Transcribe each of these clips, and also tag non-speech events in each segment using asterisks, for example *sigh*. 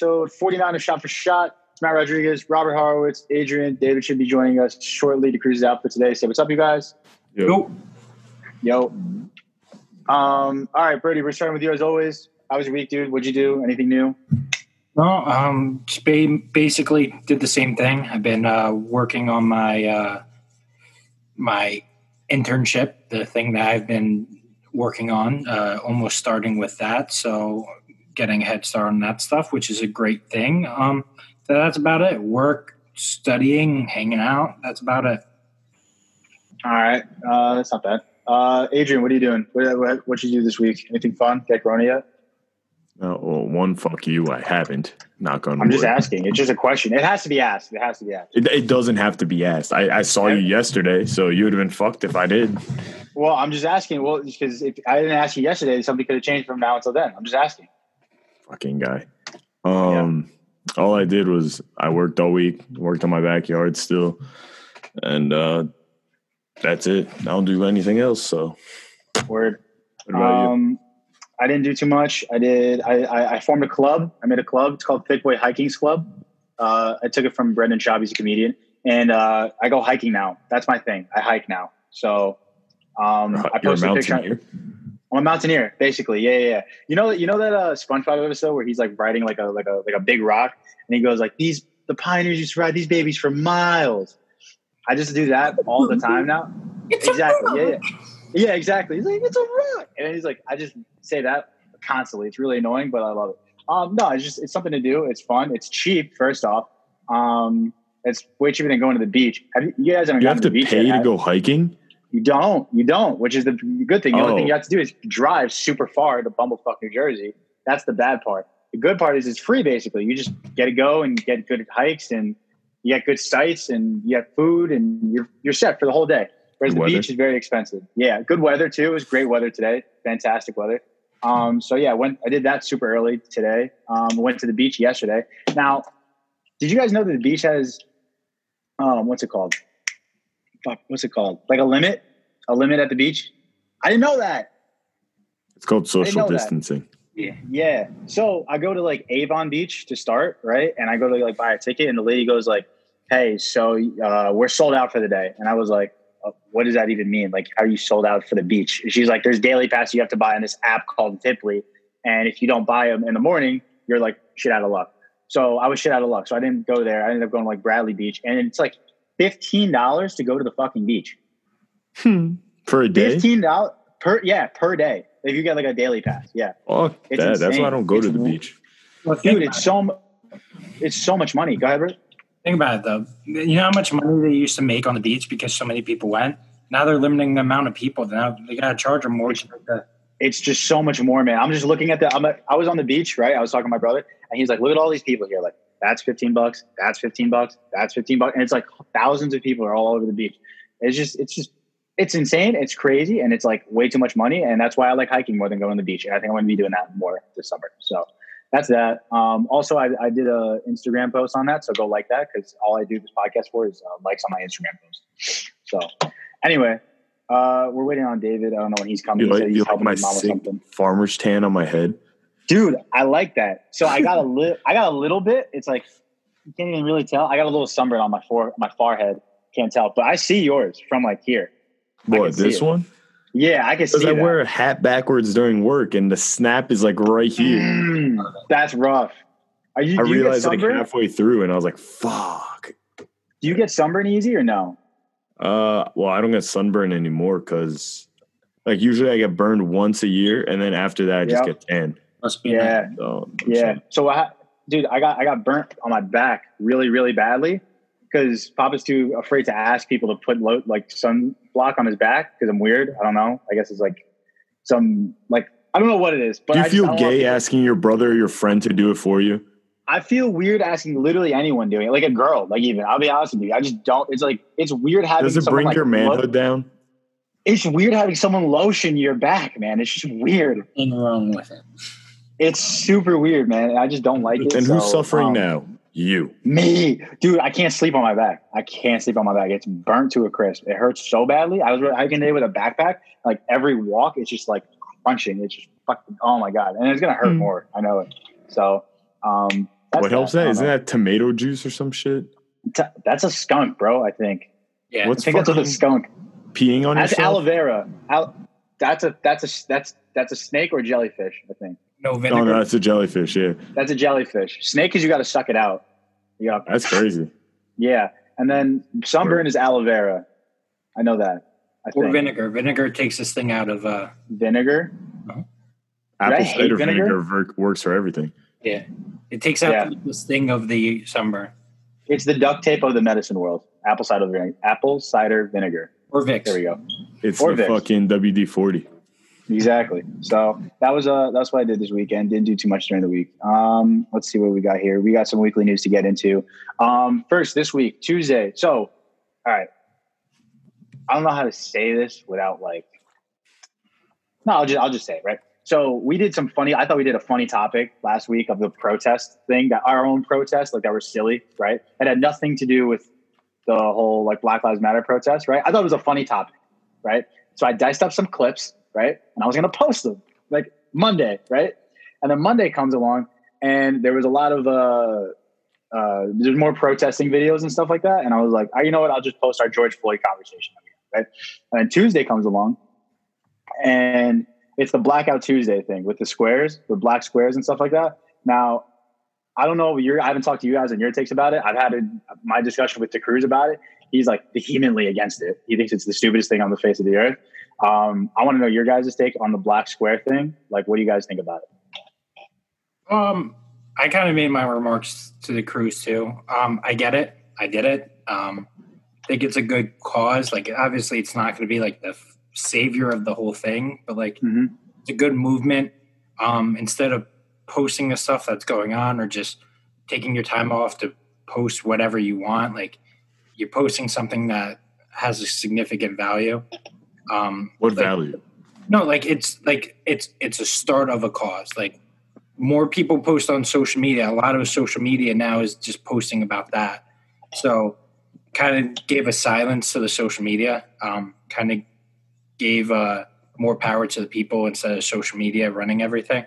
episode 49 of Shot for Shot. It's Matt Rodriguez, Robert Horowitz, Adrian. David should be joining us shortly to cruise it out for today. Say what's up, you guys. Yo. Yo. Um, all right, Brady, we're starting with you as always. How was your week, dude? What'd you do? Anything new? No, um, just ba- basically did the same thing. I've been uh, working on my uh, my internship, the thing that I've been working on, uh, almost starting with that. So getting a head start on that stuff, which is a great thing. Um, so that's about it. Work, studying, hanging out. That's about it. All right, uh, that's not bad. Uh, Adrian, what are you doing? What what what you do this week? Anything fun? Get Corona yet? Uh, well, one, fuck you. I haven't. Knock on I'm wood. just asking. It's just a question. It has to be asked. It has to be asked. It, it doesn't have to be asked. I, I saw you yesterday, so you would have been fucked if I did. Well, I'm just asking. Well, because if I didn't ask you yesterday, something could have changed from now until then. I'm just asking. Fucking guy. Um, all I did was I worked all week, worked on my backyard still, and uh, that's it. I don't do anything else. So, Word. what about you? Um, I didn't do too much. I did. I, I, I formed a club. I made a club. It's called Thick Boy Hiking's Club. Uh, I took it from Brendan Schaub. He's a comedian, and uh, I go hiking now. That's my thing. I hike now. So um, I posted a picture. Mountaineer. I'm a mountaineer, basically. Yeah, yeah, yeah. You know, you know that uh, SpongeBob episode where he's like riding like a like a like a big rock, and he goes like, "These the pioneers used to ride these babies for miles." I just do that all the time now. *laughs* It's exactly. Yeah, yeah, yeah. Exactly. He's like, "It's a rock," and he's like, "I just say that constantly. It's really annoying, but I love it." Um, no, it's just it's something to do. It's fun. It's cheap. First off, um, it's way cheaper than going to the beach. Have you, you guys haven't You have to to the beach pay yet, to go hiking. You don't. You don't, which is the good thing. The only Oh. thing you have to do is drive super far to Bumblefuck, New Jersey. That's the bad part. The good part is it's free, basically. You just get to go and get good hikes and you get good sights and you get food and you're, you're set for the whole day. Whereas Good the weather. beach is very expensive. Yeah, good weather too. It was great weather today. Fantastic weather. Um, so yeah, went, I did that super early today. Um, went to the beach yesterday. Now, did you guys know that the beach has, um, what's it called? Fuck, what's it called? Like a limit, a limit at the beach. I didn't know that. It's called social that. distancing. Yeah. Yeah. So I go to like Avon Beach to start, right? And I go to like buy a ticket, and the lady goes like, "Hey, so uh, we're sold out for the day." And I was like, uh, "What does that even mean? Like, how are you sold out for the beach?" And she's like, "There's daily pass you have to buy on this app called Tiply, and if you don't buy them in the morning, you're like shit out of luck." So I was shit out of luck. So I didn't go there. I ended up going to like Bradley Beach, and it's like fifteen dollars to go to the fucking beach. Hmm. For a day? Fifteen dollars per yeah per day if you get like a daily pass. Yeah. Fuck It's that. That's why. I don't go to the w- beach. Well, dude about it's so mu- it's so much money go ahead Bert. Think about it though. You know how much money they used to make on the beach because so many people went. Now they're limiting the amount of people. Now they gotta charge them more. to it's just so much more man i'm just looking at the I'm a, i was on the beach right i was talking to my brother and he's like look at all these people here like that's 15 bucks that's 15 bucks that's 15 bucks and it's like thousands of people are all over the beach it's just it's just it's insane it's crazy and it's like way too much money and that's why i like hiking more than going to the beach and i think i'm going to be doing that more this summer so that's that um, also I, I did a instagram post on that so go like that because all i do this podcast for is uh, likes on my instagram post so anyway uh, we're waiting on David. I don't know when he's coming. You He like, he's you like my his mom with sick something. farmer's tan on my head? Dude, I like that. So I got a *laughs* little. I got a little bit. It's like you can't even really tell. I got a little sunburn on my fore my forehead. Can't tell, but I see yours from like here. What, this one? Yeah, I can Because see I that. wear a hat backwards during work and the snap is like right here. Mm, that's rough. Are you? I you realized like halfway through and I was like, fuck. do you get sunburn easy or no? Uh, well, I don't get sunburn anymore because like usually I get burned once a year and then after that I just Yeah. get tan. Must be Yeah, So, oh, yeah. So I, dude, I got I got burnt on my back really really badly because Papa's too afraid to ask people to put lo- like sunblock on his back because I'm weird. I don't know. I guess it's like some like I don't know what it is. But Do you I just- I feel gay asking your brother or your friend to do it for you? I feel weird asking literally anyone doing it, like a girl. Like even I'll be honest with you, I just don't. It's like it's weird having. Does it someone, bring like, your lo- manhood down? it's weird having someone lotion your back, man. It's just weird. nothing wrong with it. It's super weird, man. I just don't like it. And who's suffering um, now? You. Me, dude. I can't sleep on my back. I can't sleep on my back. It's burnt to a crisp. It hurts so badly. I was hiking today with a backpack. Like every walk, it's just like crunching. It's just fucking. Oh my god, and it's gonna hurt Hmm. more. I know it. So Um, that's what helps that. I that? don't know. that tomato juice or some shit? T- that's a skunk, bro. I think. Yeah. I What's think that's what a skunk. peeing on That's aloe vera. Al- that's a that's a that's that's a snake or jellyfish. I think no vinegar. Oh no, that's a jellyfish. Yeah, that's a jellyfish. Snake is you got to suck it out. You got that's crazy. yeah, and then sunburn is aloe vera. I know that. I or think vinegar. Vinegar takes this thing out of uh vinegar. I Apple cider vinegar? vinegar ver- works for everything. yeah. It takes out Yeah. this thing of the sunburn. It's the duct tape of the medicine world. Apple cider vinegar. Apple cider vinegar. Or Vicks. There we go. It's Or the Vicks. fucking WD forty. Exactly. So that was uh that's what I did this weekend. Didn't do too much during the week. Um, let's see what we got here. We got some weekly news to get into. Um, first this week, Tuesday. So, all right. I don't know how to say this without like. No, I'll just I'll just say it right. So we did some funny. I thought we did a funny topic last week of the protest thing that our own protest, like that were silly, right? It had nothing to do with the whole like Black Lives Matter protest, right? I thought it was a funny topic, right? So I diced up some clips, right? And I was going to post them like Monday, right? And then Monday comes along and there was a lot of, uh, uh, there's more protesting videos and stuff like that. And I was like, oh, you know what? I'll just post our George Floyd conversation, right? And then Tuesday comes along and it's the Blackout Tuesday thing with the squares, the black squares and stuff like that. Now, I don't know. Your, I haven't talked to you guys and your takes about it. I've had a, my discussion with DeCruz about it. He's like vehemently against it. He thinks it's the stupidest thing on the face of the earth. Um, I want to know your guys' take on the black square thing. Like, what do you guys think about it? Um, I kind of made my remarks to the cruise too. Um, I get it. I get it. Um, I think it's a good cause. Like, obviously, it's not going to be like the f- savior of the whole thing, but like, Mhm. it's a good movement. Um, instead of posting the stuff that's going on or just taking your time off to post whatever you want, like, you're posting something that has a significant value. Um, What like- value? no, like it's like it's it's a start of a cause. Like more people post on social media. A lot of social media now is just posting about that. So kind of gave a silence to the social media. Um, kind of gave uh, more power to the people instead of social media running everything.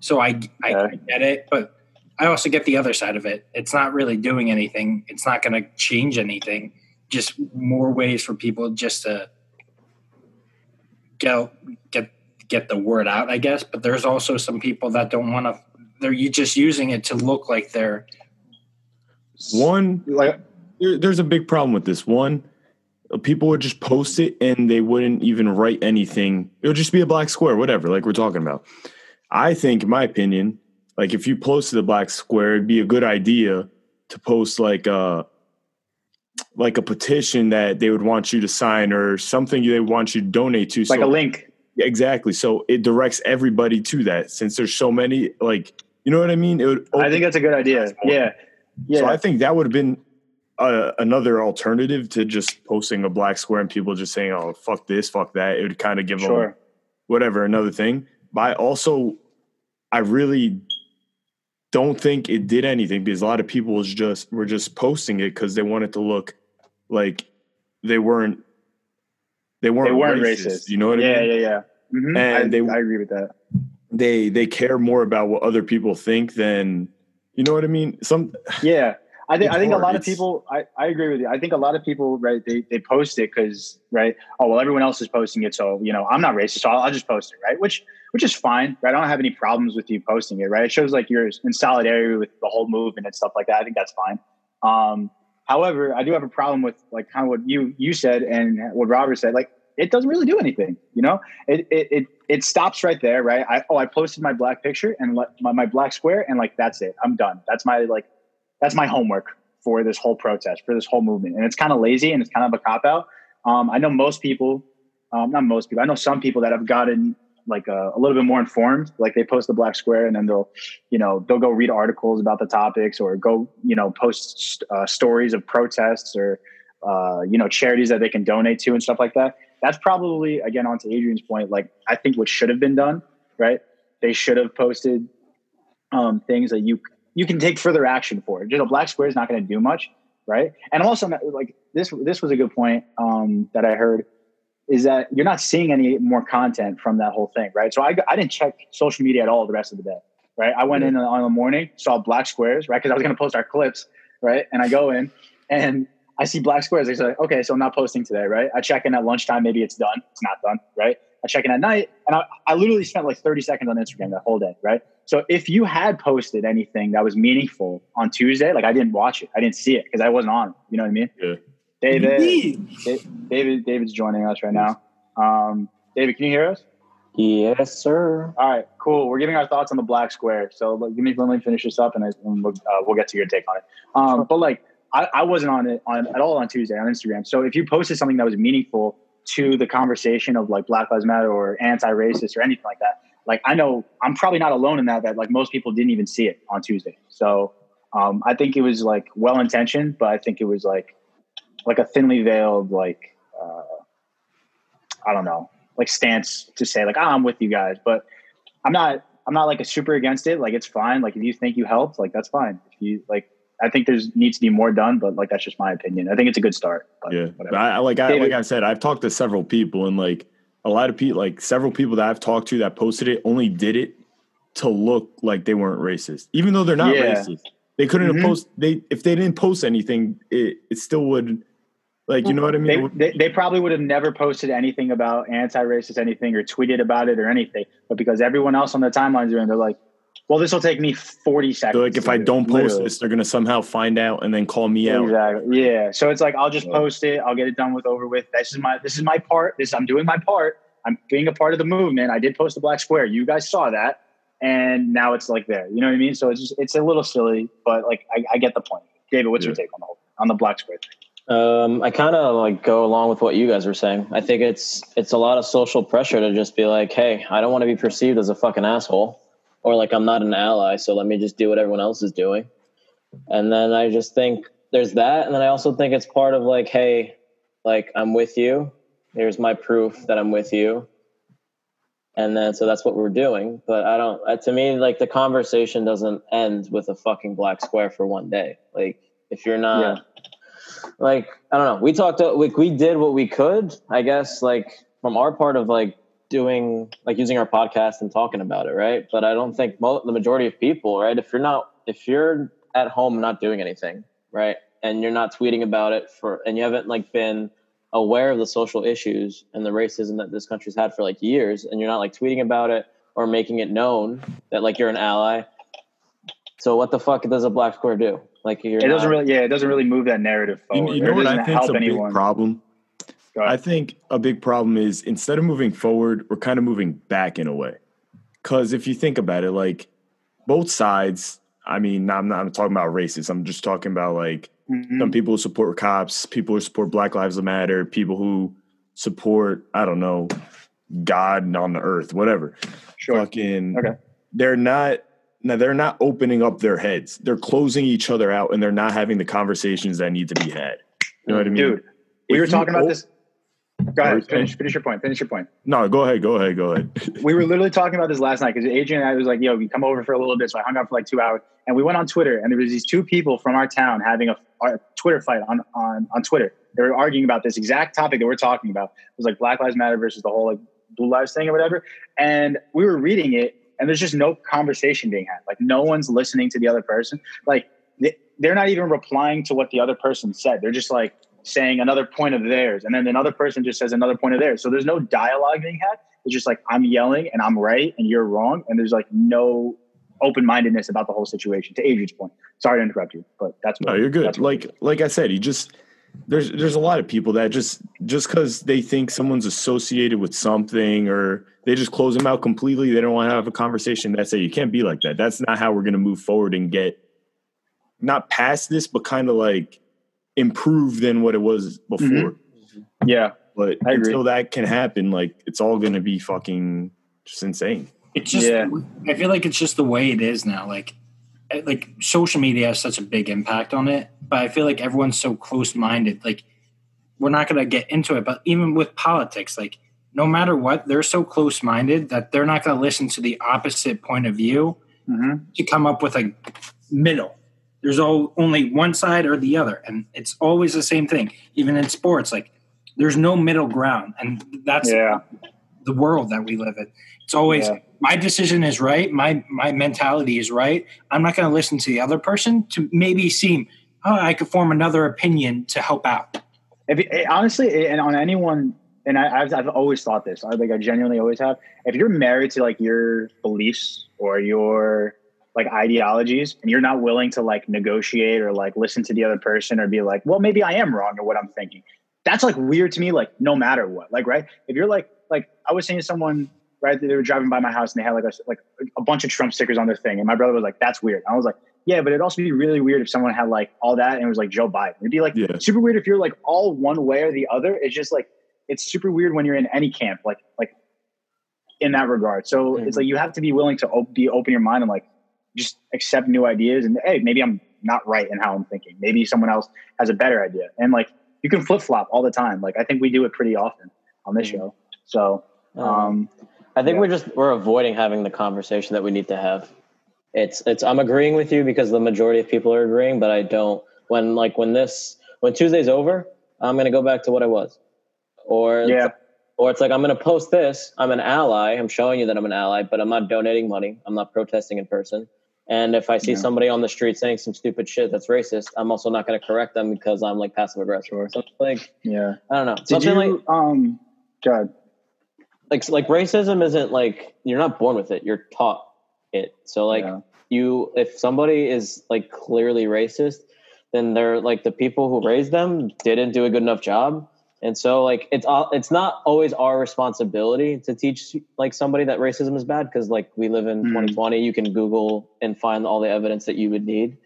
So I I, I get it, but I also get the other side of it. It's not really doing anything. It's not going to change anything. Just more ways for people just to get get get the word out, I guess. But there's also some people that don't want to. They're you just using it to look like they're One, Like, there, there's a big problem with this. One, uh, people would just post it and they wouldn't even write anything. It would just be a black square, whatever, like we're talking about. I think, in my opinion, like if you posted a black square, it'd be a good idea to post like a like a petition that they would want you to sign or something they want you to donate to. like so a link. exactly. So it directs everybody to that. Since there's so many, like you know what I mean. It would. I think that's a good idea. Yeah. Yeah. So I think that would have been uh, another alternative to just posting a black square and people just saying, "Oh, fuck this, fuck that." It would kind of give them whatever another thing. But I also, I really don't think it did anything because a lot of people was just were just posting it because they wanted to look like they weren't they weren't, They weren't racist, racist. You know what yeah, I mean? yeah, yeah, Mhm. And I, they- I agree with that. They they care more about what other people think than you know what I mean. Some Yeah. I think I think a hard. lot of people I, I agree with you. I think a lot of people, right, they they post it because right, oh well everyone else is posting it, so you know, I'm not racist, so I'll, I'll just post it, right? Which which is fine, right? I don't have any problems with you posting it, right? It shows like you're in solidarity with the whole movement and stuff like that. I think that's fine. Um, however, I do have a problem with like kind of what you you said and what Robert said. Like it doesn't really do anything, you know. It it it, it stops right there, right? I oh I posted my black picture and let, my my black square and like that's it. I'm done. That's my like that's my homework for this whole protest, for this whole movement. And it's kind of lazy and it's kind of a cop out. Um, I know most people, um, not most people, I know some people that have gotten like a, a little bit more informed. Like they post the black square and then they'll, you know, they'll go read articles about the topics or go, you know, post uh, stories of protests or, uh, you know, charities that they can donate to and stuff like that. That's probably, again, on to Adrian's point, like I think what should have been done, right? They should have posted um, things that you you can take further action for. You know, black square is not going to do much, right? And also, like this, this was a good point um, that I heard is that you're not seeing any more content from that whole thing, right? So I, I didn't check social media at all the rest of the day, right? I went in on the morning, saw black squares, right? Because I was going to post our clips, right? And I go in and I see black squares. I say, okay, so I'm not posting today, right? I check in at lunchtime, maybe it's done. It's not done, right? I check in at night, and I, I literally spent like 30 seconds on Instagram that whole day, right? So if you had posted anything that was meaningful on Tuesday, like I didn't watch it, I didn't see it because I wasn't on. It, you know what I mean? Yeah. David, David, David's joining us right now. Um, David, can you hear us? Yes, sir. All right, cool. We're giving our thoughts on the black square. So let, give me let me finish this up, and, I, and we'll, uh, we'll get to your take on it. Um, but like, I, I wasn't on it on at all on Tuesday on Instagram. So if you posted something that was meaningful to the conversation of like Black Lives Matter or anti-racist or anything like that, like I know I'm probably not alone in that. That like most people didn't even see it on Tuesday. So um, I think it was like well intentioned, but I think it was like like a thinly veiled like uh, I don't know like stance to say like oh, I'm with you guys, but I'm not I'm not like a super against it. Like it's fine. Like if you think you helped, like that's fine. If you like I think there's needs to be more done, but like that's just my opinion. I think it's a good start. yeah, I, like I like I said, I've talked to several people, and like a lot of people, like several people that I've talked to that posted it, only did it to look like they weren't racist, even though they're not yeah. racist. They couldn't mm-hmm. have post they if they didn't post anything, it it still would. Like you know what I mean? They, they, they probably would have never posted anything about anti-racist anything or tweeted about it or anything, but because everyone else on the timelines are in, they're like, well, this will take me 40 seconds. So like if I don't post literally. this, they're going to somehow find out and then call me out. Exactly. Yeah. So it's like, I'll just post it. I'll get it done with over with. This is my, this is my part. This, I'm doing my part. I'm being a part of the movement. I did post the black square. You guys saw that. And now it's like there, you know what I mean? So it's just, it's a little silly, but like, I, I get the point. David, what's yeah. your take on the whole, on the black square thing? Um, I kind of like go along with what you guys are saying. I think it's it's a lot of social pressure to just be like, "Hey, I don't want to be perceived as a fucking asshole." or like I'm not an ally, so let me just do what everyone else is doing. And then I just think there's that, and then I also think it's part of like, hey, like I'm with you. Here's my proof that I'm with you. And then so that's what we're doing. But I don't. Uh, to me, like the conversation doesn't end with a fucking black square for one day. Like if you're not. Yeah. Like I don't know. We talked. Like we did what we could. I guess. Like from our part of like doing like using our podcast and talking about it, right? But I don't think mo- the majority of people, right? If you're not if you're at home not doing anything, right, and you're not tweeting about it for, and you haven't like been aware of the social issues and the racism that this country's had for like years, and you're not like tweeting about it or making it known that like you're an ally. So what the fuck does a black square do? Like it doesn't not, really, yeah, it doesn't really move that narrative forward. You, you know what I think is a anyone. big problem I think a big problem is instead of moving forward, we're kind of moving back in a way. Because if you think about it, like both sides, I mean, I'm not I'm talking about racists. I'm just talking about like mm-hmm. some people who support cops, people who support Black Lives Matter, people who support, I don't know, God on the earth, whatever. Sure. Fucking, okay. They're not now they're not opening up their heads. They're closing each other out and they're not having the conversations that need to be had. You know what I mean? Dude, we if were talking about this Go ahead. Finish, finish your point. Finish your point. No, go ahead. Go ahead. Go ahead. *laughs* we were literally talking about this last night because Adrian and I was like, yo, you come over for a little bit. So I hung out for like two hours and we went on Twitter and there was these two people from our town having a, a Twitter fight on, on, on Twitter. They were arguing about this exact topic that we're talking about. It was like Black Lives Matter versus the whole like Blue Lives thing or whatever. And we were reading it and there's just no conversation being had. Like no one's listening to the other person. Like they're not even replying to what the other person said. They're just like, saying another point of theirs, and then another person just says another point of theirs. So there's no dialogue being had. It's just like I'm yelling and I'm right and you're wrong, and there's like no open mindedness about the whole situation. To Adrian's point, sorry to interrupt you, but that's what, no, you're good. Like like I said, you just there's there's a lot of people that just just because they think someone's associated with something or they just close them out completely. They don't want to have a conversation. That's it. You can't be like that. That's not how we're going to move forward and get not past this, but kind of like improved than what it was before. Mm-hmm. Yeah. But I until agree. that can happen, like it's all gonna be fucking just insane. It's just yeah. I feel like it's just the way it is now. Like like social media has such a big impact on it, but I feel like everyone's so close minded. Like we're not gonna get into it, but even with politics, like no matter what, they're so close minded that they're not gonna listen to the opposite point of view mm-hmm. to come up with a middle there's all, only one side or the other and it's always the same thing even in sports like there's no middle ground and that's yeah the world that we live in. It's always Yeah. My decision is right. My my mentality is right. I'm not going to listen to the other person to maybe seem oh I could form another opinion to help out. if it, it- eh, honestly, eh, and on anyone, and I, I've, I've always thought this. I like I genuinely always have. If you're married to like your beliefs or your like ideologies, and you're not willing to like negotiate or like listen to the other person or be like, well, maybe I am wrong or what I'm thinking. That's like weird to me. Like no matter what, like right. If you're like like I was saying to someone right, they were driving by my house and they had like a like a bunch of Trump stickers on their thing, and my brother was like, that's weird. I was like. Yeah, but it'd also be really weird if someone had like all that and it was like Joe Biden. It'd be like Yeah. super weird if you're like all one way or the other. It's just like it's super weird when you're in any camp, like like in that regard. So Mhm. it's like you have to be willing to op- be open your mind and like just accept new ideas. And hey, maybe I'm not right in how I'm thinking. Maybe someone else has a better idea. And like you can flip flop all the time. Like I think we do it pretty often on this Mhm. show. So um, I think Yeah. we're just we're avoiding having the conversation that we need to have. It's it's I'm agreeing with you because the majority of people are agreeing, but I don't when like when this when Tuesday's over, I'm gonna go back to what I was. Or yeah, or it's like I'm gonna post this, I'm an ally, I'm showing you that I'm an ally, but I'm not donating money, I'm not protesting in person. And if I see Yeah. somebody on the street saying some stupid shit that's racist, I'm also not gonna correct them because I'm like passive aggressive. Sure. So it's like yeah. I don't know. Did Something you like um God. Like like racism isn't like you're not born with it you're taught it so like Yeah. you if somebody is like clearly racist then they're like the people who raised them didn't do a good enough job and so like it's all it's not always our responsibility to teach like somebody that racism is bad because like we live in Mhm. 2020 you can google and find all the evidence that you would need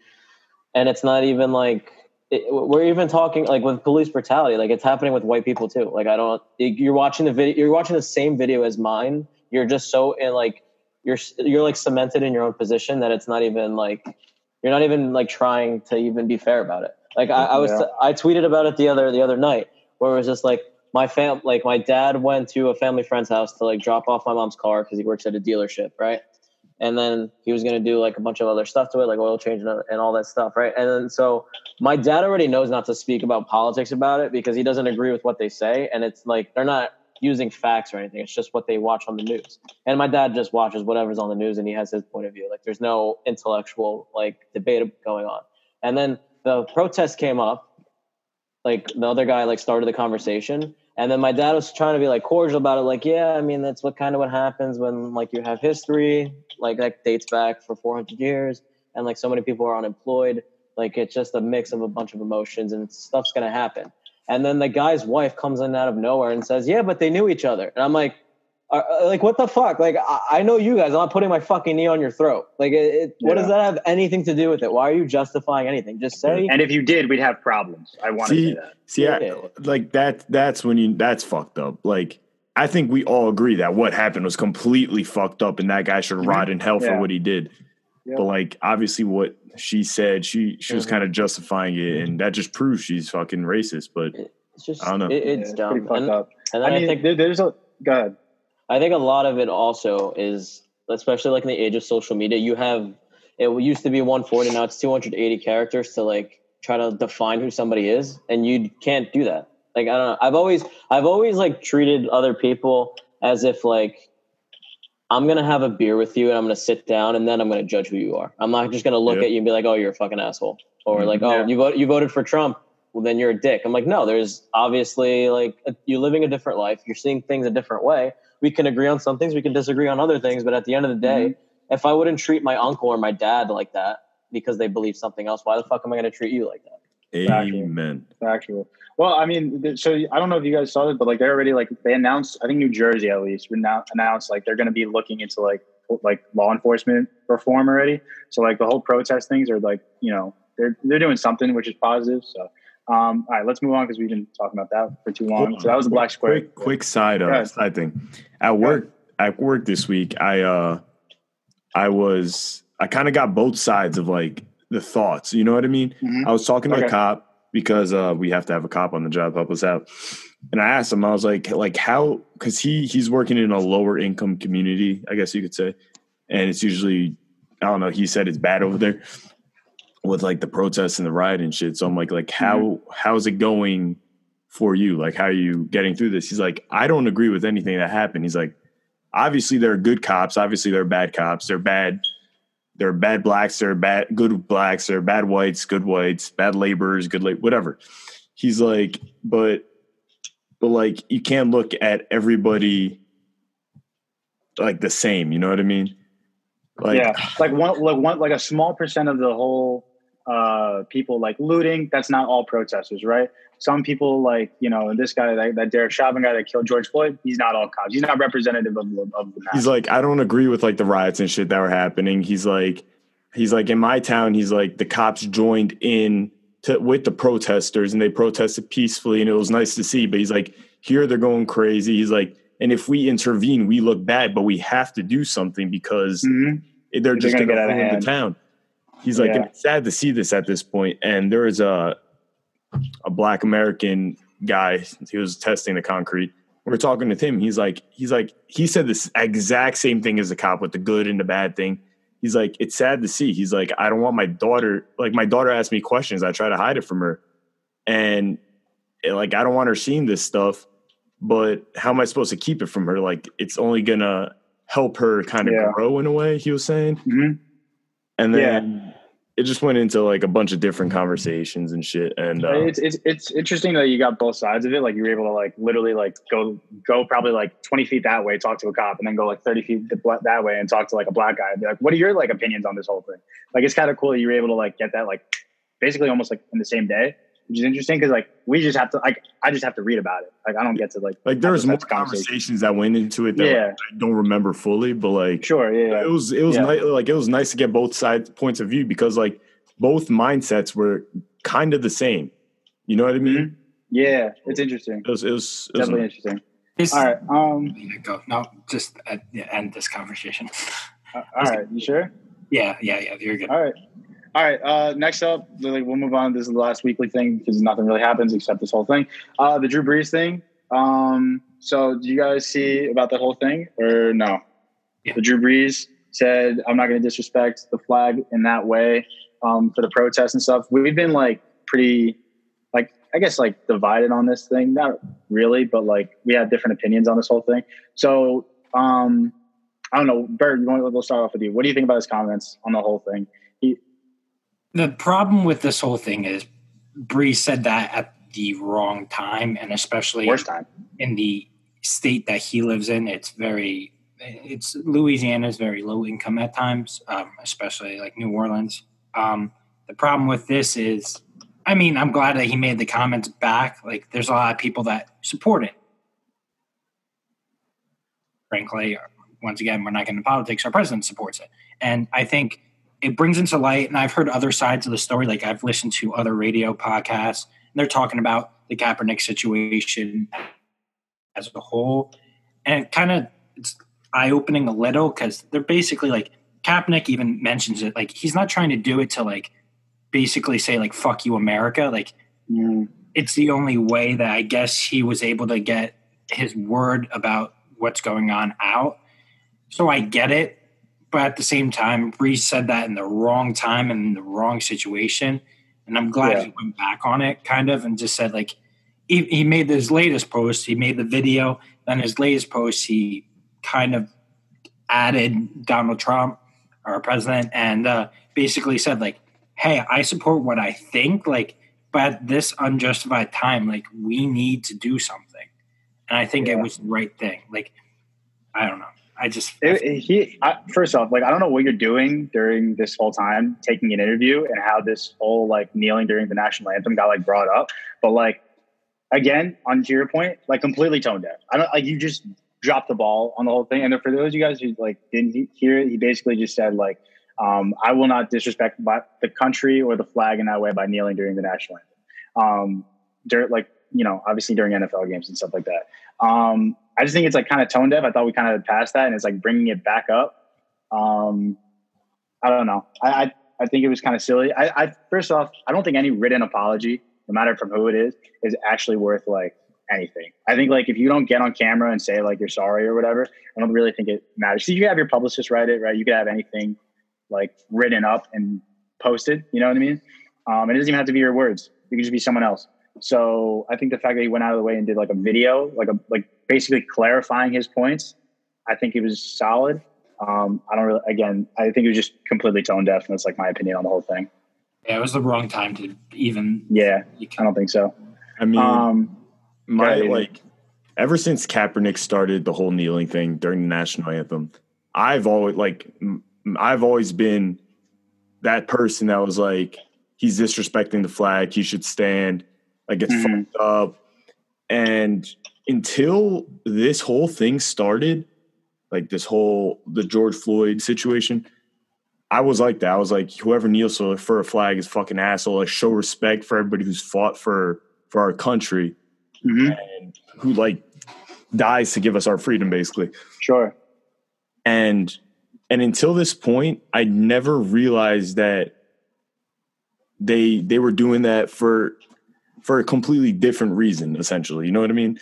and it's not even like it, we're even talking like with police brutality like it's happening with white people too. Like i don't you're watching the video you're watching the same video as mine. You're just so in like you're you're like cemented in your own position that it's not even like you're not even like trying to even be fair about it. Like i, I was Yeah. i tweeted about it the other the other night where it was just like my fam like my dad went to a family friend's house to like drop off my mom's car because he works at a dealership right and then he was going to do like a bunch of other stuff to it like oil change and, and all that stuff right? And then so my dad already knows not to speak about politics about it because he doesn't agree with what they say and it's like they're not using facts or anything. It's just what they watch on the news. And my dad just watches whatever's on the news and he has his point of view. Like there's no intellectual like debate going on. And then the protest came up. Like the other guy like started the conversation and then my dad was trying to be like cordial about it like yeah i mean that's what kind of what happens when like you have history like that dates back for 400 years and like so many people are unemployed like it's just a mix of a bunch of emotions and stuff's gonna happen. And then the guy's wife comes in out of nowhere and says yeah but they knew each other. And i'm like uh, uh, like what the fuck like I, I know you guys i'm not putting my fucking knee on your throat like it, it, what does that have anything to do with it why are you justifying anything just say And if you did, we'd have problems. I want to See, say that. see, I, Yeah. like that. That's when you. That's fucked up. Like I think we all agree that what happened was completely fucked up, and that guy should Mhm. rot in hell for what he did. Yeah. But like, obviously, what she said, she she was Mhm. kind of justifying it, and that just proves she's fucking racist. But it's just I don't know. It, Yeah, it's dumb pretty fucked and, up. and then I I, mean, think there, there's a go ahead. I think a lot of it also is, especially like in the age of social media, you have it used to be 140, now it's 280 characters to like try to define who somebody is, and you can't do that. Like I don't know. I've always I've always like treated other people as if like I'm gonna have a beer with you and I'm gonna sit down and then I'm gonna judge who you are. I'm not just gonna look Yeah. at you and be like, oh, you're a fucking asshole, or mm-hmm. like, oh, Yeah. you vote you voted for Trump. Well, then you're a dick. I'm like, no. There's obviously like a, you're living a different life. You're seeing things a different way. We can agree on some things. We can disagree on other things. But at the end of the day, mm-hmm. if I wouldn't treat my uncle or my dad like that because they believe something else, why the fuck am I going to treat you like that? Exactly. amen. Factual. Well, I mean, so I don't know if you guys saw it, but like they're already like they announced. I think New Jersey at least now announced like they're going to be looking into like like law enforcement reform already. So like the whole protest things are like you know they're they're doing something which is positive. So um, all right, let's move on because we've been talking about that for too long. So that was the black square. Quick, quick side uh, side thing. At work, at work this week, I uh, I was I kind of got both sides of like the thoughts. You know what I mean? Mhm. I was talking to Okay. a cop because uh, we have to have a cop on the job help us out. And I asked him, I was like, like how? Because he he's working in a lower income community, I guess you could say, and it's usually I don't know. He said it's bad over there with like the protests and the riot and shit. So I'm like, like mm-hmm. how how's it going for you? Like, how are you getting through this? He's like, I don't agree with anything that happened. He's like, obviously there are good cops, obviously there are bad cops, they're bad. There are bad blacks, there are bad good blacks, there are bad whites, good whites, bad laborers, good labor, whatever. He's like, but but like you can't look at everybody like the same, you know what I mean? Like, yeah, like one, like one, like a small percent of the whole uh, people like looting. That's not all protesters, right? Some people like you know, this guy, that, that Derek Chauvin guy that killed George Floyd. He's not all cops. He's not representative of, of, of the. Mass. He's like, I don't agree with like the riots and shit that were happening. He's like, he's like in my town. He's like the cops joined in to, with the protesters and they protested peacefully and it was nice to see. But he's like, here they're going crazy. He's like, and if we intervene, we look bad, but we have to do something because mm-hmm. they're just going to get out of the town. He's like, yeah. it's sad to see this at this point. And there is a a black American guy. He was testing the concrete. We are talking to him. He's like, he's like, he said this exact same thing as the cop with the good and the bad thing. He's like, it's sad to see. He's like, I don't want my daughter. Like my daughter asked me questions. I try to hide it from her, and like I don't want her seeing this stuff but how am I supposed to keep it from her? Like it's only gonna help her kind of yeah. grow in a way. He was saying, mm-hmm. And then yeah. it just went into like a bunch of different conversations and shit. And uh, it's, it's it's interesting that you got both sides of it. Like you were able to like literally like go go probably like twenty feet that way, talk to a cop, and then go like thirty feet that way and talk to like a black guy. And be like, what are your like opinions on this whole thing? Like it's kind of cool that you were able to like get that like basically almost like in the same day which is interesting because like we just have to like I just have to read about it. Like I don't get to like like there was more conversations that went into it that yeah. like, I don't remember fully, but like sure, yeah, it was it was yeah. nice, like it was nice to get both sides points of view because like both mindsets were kind of the same. You know what I mean? Mm-hmm. Yeah, it's interesting. It was it was, it was definitely interesting. It's, all right, um, go no, just uh, end this conversation. Uh, all right, you sure? Yeah, yeah, yeah. You're good. All right. All right. Uh, next up, we'll move on. This is the last weekly thing because nothing really happens except this whole thing. Uh, the Drew Brees thing. Um, so, do you guys see about the whole thing or no? Yeah. The Drew Brees said, "I'm not going to disrespect the flag in that way um, for the protests and stuff." We've been like pretty, like I guess like divided on this thing. Not really, but like we have different opinions on this whole thing. So, um, I don't know, Bert. You want to we'll start off with you. What do you think about his comments on the whole thing? He, the problem with this whole thing is Brees said that at the wrong time, and especially time in the state that he lives in. It's very, it's Louisiana is very low income at times, um, especially like New Orleans. Um, the problem with this is, I mean, I'm glad that he made the comments back. Like, there's a lot of people that support it. Frankly, once again, we're not getting into politics. Our president supports it, and I think it brings into light, and I've heard other sides of the story. Like I've listened to other radio podcasts, and they're talking about the Kaepernick situation as a whole, and it kind of it's eye opening a little because they're basically like Kaepernick even mentions it. Like he's not trying to do it to like basically say like "fuck you, America." Like mm. it's the only way that I guess he was able to get his word about what's going on out. So I get it but at the same time, Brees said that in the wrong time and in the wrong situation. And I'm glad yeah. he went back on it, kind of, and just said like he, he made his latest post, he made the video, then his latest post, he kind of added Donald Trump, our president, and uh, basically said like, "Hey, I support what I think, like, but at this unjustified time, like, we need to do something." And I think yeah. it was the right thing. Like, I don't know. I just it, he I, first off, like I don't know what you're doing during this whole time taking an interview and how this whole like kneeling during the national anthem got like brought up, but like again, on to your point, like completely tone deaf. I don't like you just dropped the ball on the whole thing. And for those of you guys who like didn't hear it, he basically just said like, um, "I will not disrespect the country or the flag in that way by kneeling during the national anthem." Um, during like you know, obviously during NFL games and stuff like that. Um, I just think it's like kind of tone deaf. I thought we kind of passed that, and it's like bringing it back up. Um, I don't know. I, I, I think it was kind of silly. I, I first off, I don't think any written apology, no matter from who it is, is actually worth like anything. I think like if you don't get on camera and say like you're sorry or whatever, I don't really think it matters. So you have your publicist write it, right? You could have anything like written up and posted. You know what I mean? Um, it doesn't even have to be your words. It could just be someone else So I think the fact that he went out of the way and did like a video, like a like basically clarifying his points, I think he was solid. Um, I don't really. Again, I think he was just completely tone deaf, and that's like my opinion on the whole thing. Yeah, it was the wrong time to even. Yeah, I don't think so. I mean, Um, my Right. like ever since Kaepernick started the whole kneeling thing during the national anthem, I've always like I've always been that person that was like he's disrespecting the flag, he should stand, like it's Mhm. fucked up. And until this whole thing started, like this whole the George Floyd situation, I was like that. I was like, whoever kneels for a flag is fucking asshole. Like show respect for everybody who's fought for for our country mhm, and who like dies to give us our freedom basically Sure. and and until this point i never realized that they they were doing that for for a completely different reason essentially you know what i mean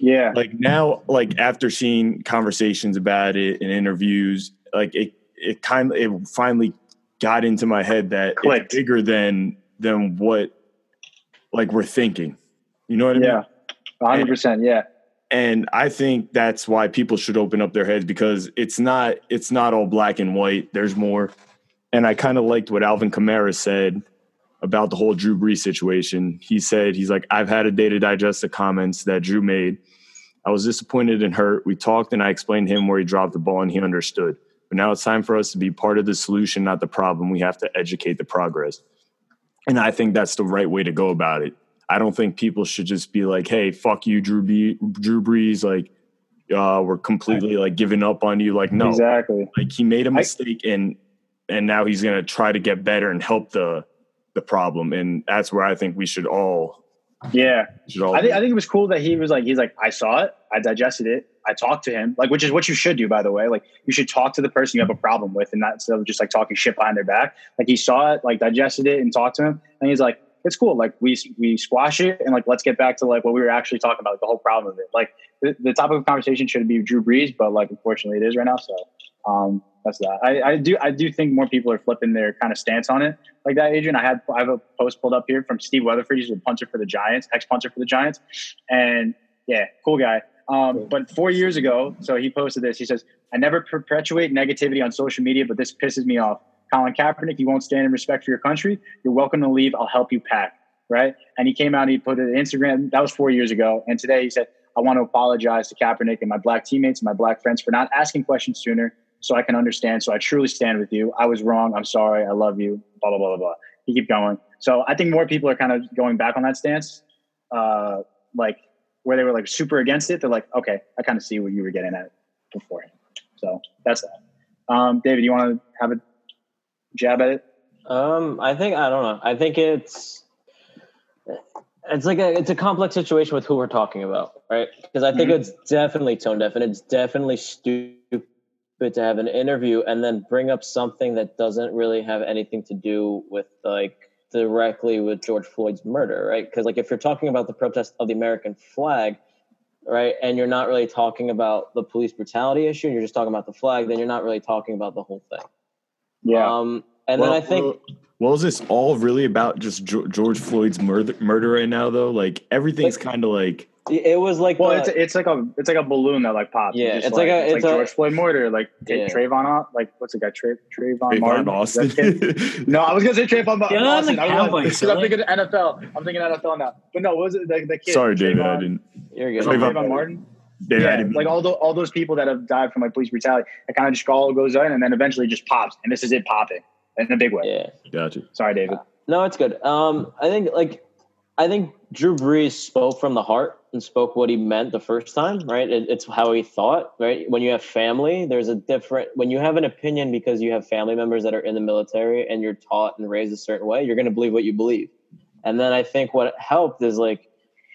Yeah. like now like after seeing conversations about it and interviews like it it kind of it finally got into my head that Clicked. it's bigger than than what like we're thinking you know what i mean yeah. hundred percent. Yeah. and i think that's why people should open up their heads because it's not it's not all black and white there's more and i kind of liked what alvin kamara said about the whole drew brees situation he said he's like i've had a day to digest the comments that drew made i was disappointed and hurt we talked and i explained to him where he dropped the ball and he understood but now it's time for us to be part of the solution not the problem we have to educate the progress and i think that's the right way to go about it I don't think people should just be like, "Hey, fuck you, Drew, B- Drew Brees." Like, uh, we're completely like giving up on you. Like, no, Exactly. like he made a mistake, and and now he's gonna try to get better and help the the problem. And that's where I think we should all Yeah. I think I think it was cool that he was like he's like I saw it, I digested it, I talked to him, like which is what you should do by the way. Like you should talk to the person you have a problem with, and not instead of just like talking shit behind their back. Like he saw it, like digested it, and talked to him, and he's like, it's cool. Like we we squash it, and like let's get back to like what we were actually talking about, like, the whole problem of it. Like the, the topic of conversation should be Drew Brees, but like unfortunately it is right now. So um, that's that. I, I do I do think more people are flipping their kind of stance on it like that, Adrian. I had I have a post pulled up here from Steve Weatherford. He's a punter for the Giants, ex punter for the Giants, and yeah, cool guy. Um, but four years ago, so he posted this. He says, "I never perpetuate negativity on social media, but this pisses me off. Colin Kaepernick, you won't stand in respect for your country. You're welcome to leave. I'll help you pack." Right? And he came out and he put it on Instagram. That was four years ago. And today he said, "I want to apologize to Kaepernick and my black teammates and my black friends for not asking questions sooner, so I can understand. So I truly stand with you. I was wrong. I'm sorry. I love you. Blah blah blah blah blah." He keep going. So I think more people are kind of going back on that stance. Uh, like where they were like super against it, they're like, okay, I kind of see what you were getting at before. So that's that. Um, David, you want to have a jab at it? Um, I think I don't know. I think it's it's like a it's a complex situation with who we're talking about, right? Because I think Mhm. it's definitely tone deaf, and it's definitely stupid to have an interview and then bring up something that doesn't really have anything to do with like directly with George Floyd's murder, right? Because like if you're talking about the protest of the American flag, right, and you're not really talking about the police brutality issue, and you're just talking about the flag, then you're not really talking about the whole thing. Yeah. Um, and well, then I think well, is this all really about just George Floyd's murder, murder right now? Though, like everything's kind of like it was like well, the- it's it's like a it's like a balloon that like pops. Yeah, just it's like a- it's, it's like a- George Floyd murder, like Tra- Yeah. Trayvon, like what's the guy? Tra- Trayvon, Trayvon Martin. Austin. Is that kid? *laughs* No, I was gonna say Trayvon Ba- Get on the Austin. I was Cowboys, like, *laughs* 'cause I'm thinking NFL. I'm thinking NFL now. But no, what was it the, the kid? Sorry, David, I didn't. you're good. Trayvon- Trayvon Martin. David, I yeah, didn't like all the, all those people that have died from like police brutality. It kind of just all goes in and then eventually just pops, and this is it popping in a big way. Yeah. gotcha. Sorry, David. No, it's good. Um, I think like I think Drew Brees spoke from the heart and spoke what he meant the first time, right? It, it's how he thought, right? When you have family, there's a different. When you have an opinion because you have family members that are in the military and you're taught and raised a certain way, you're going to believe what you believe. And then I think what helped is like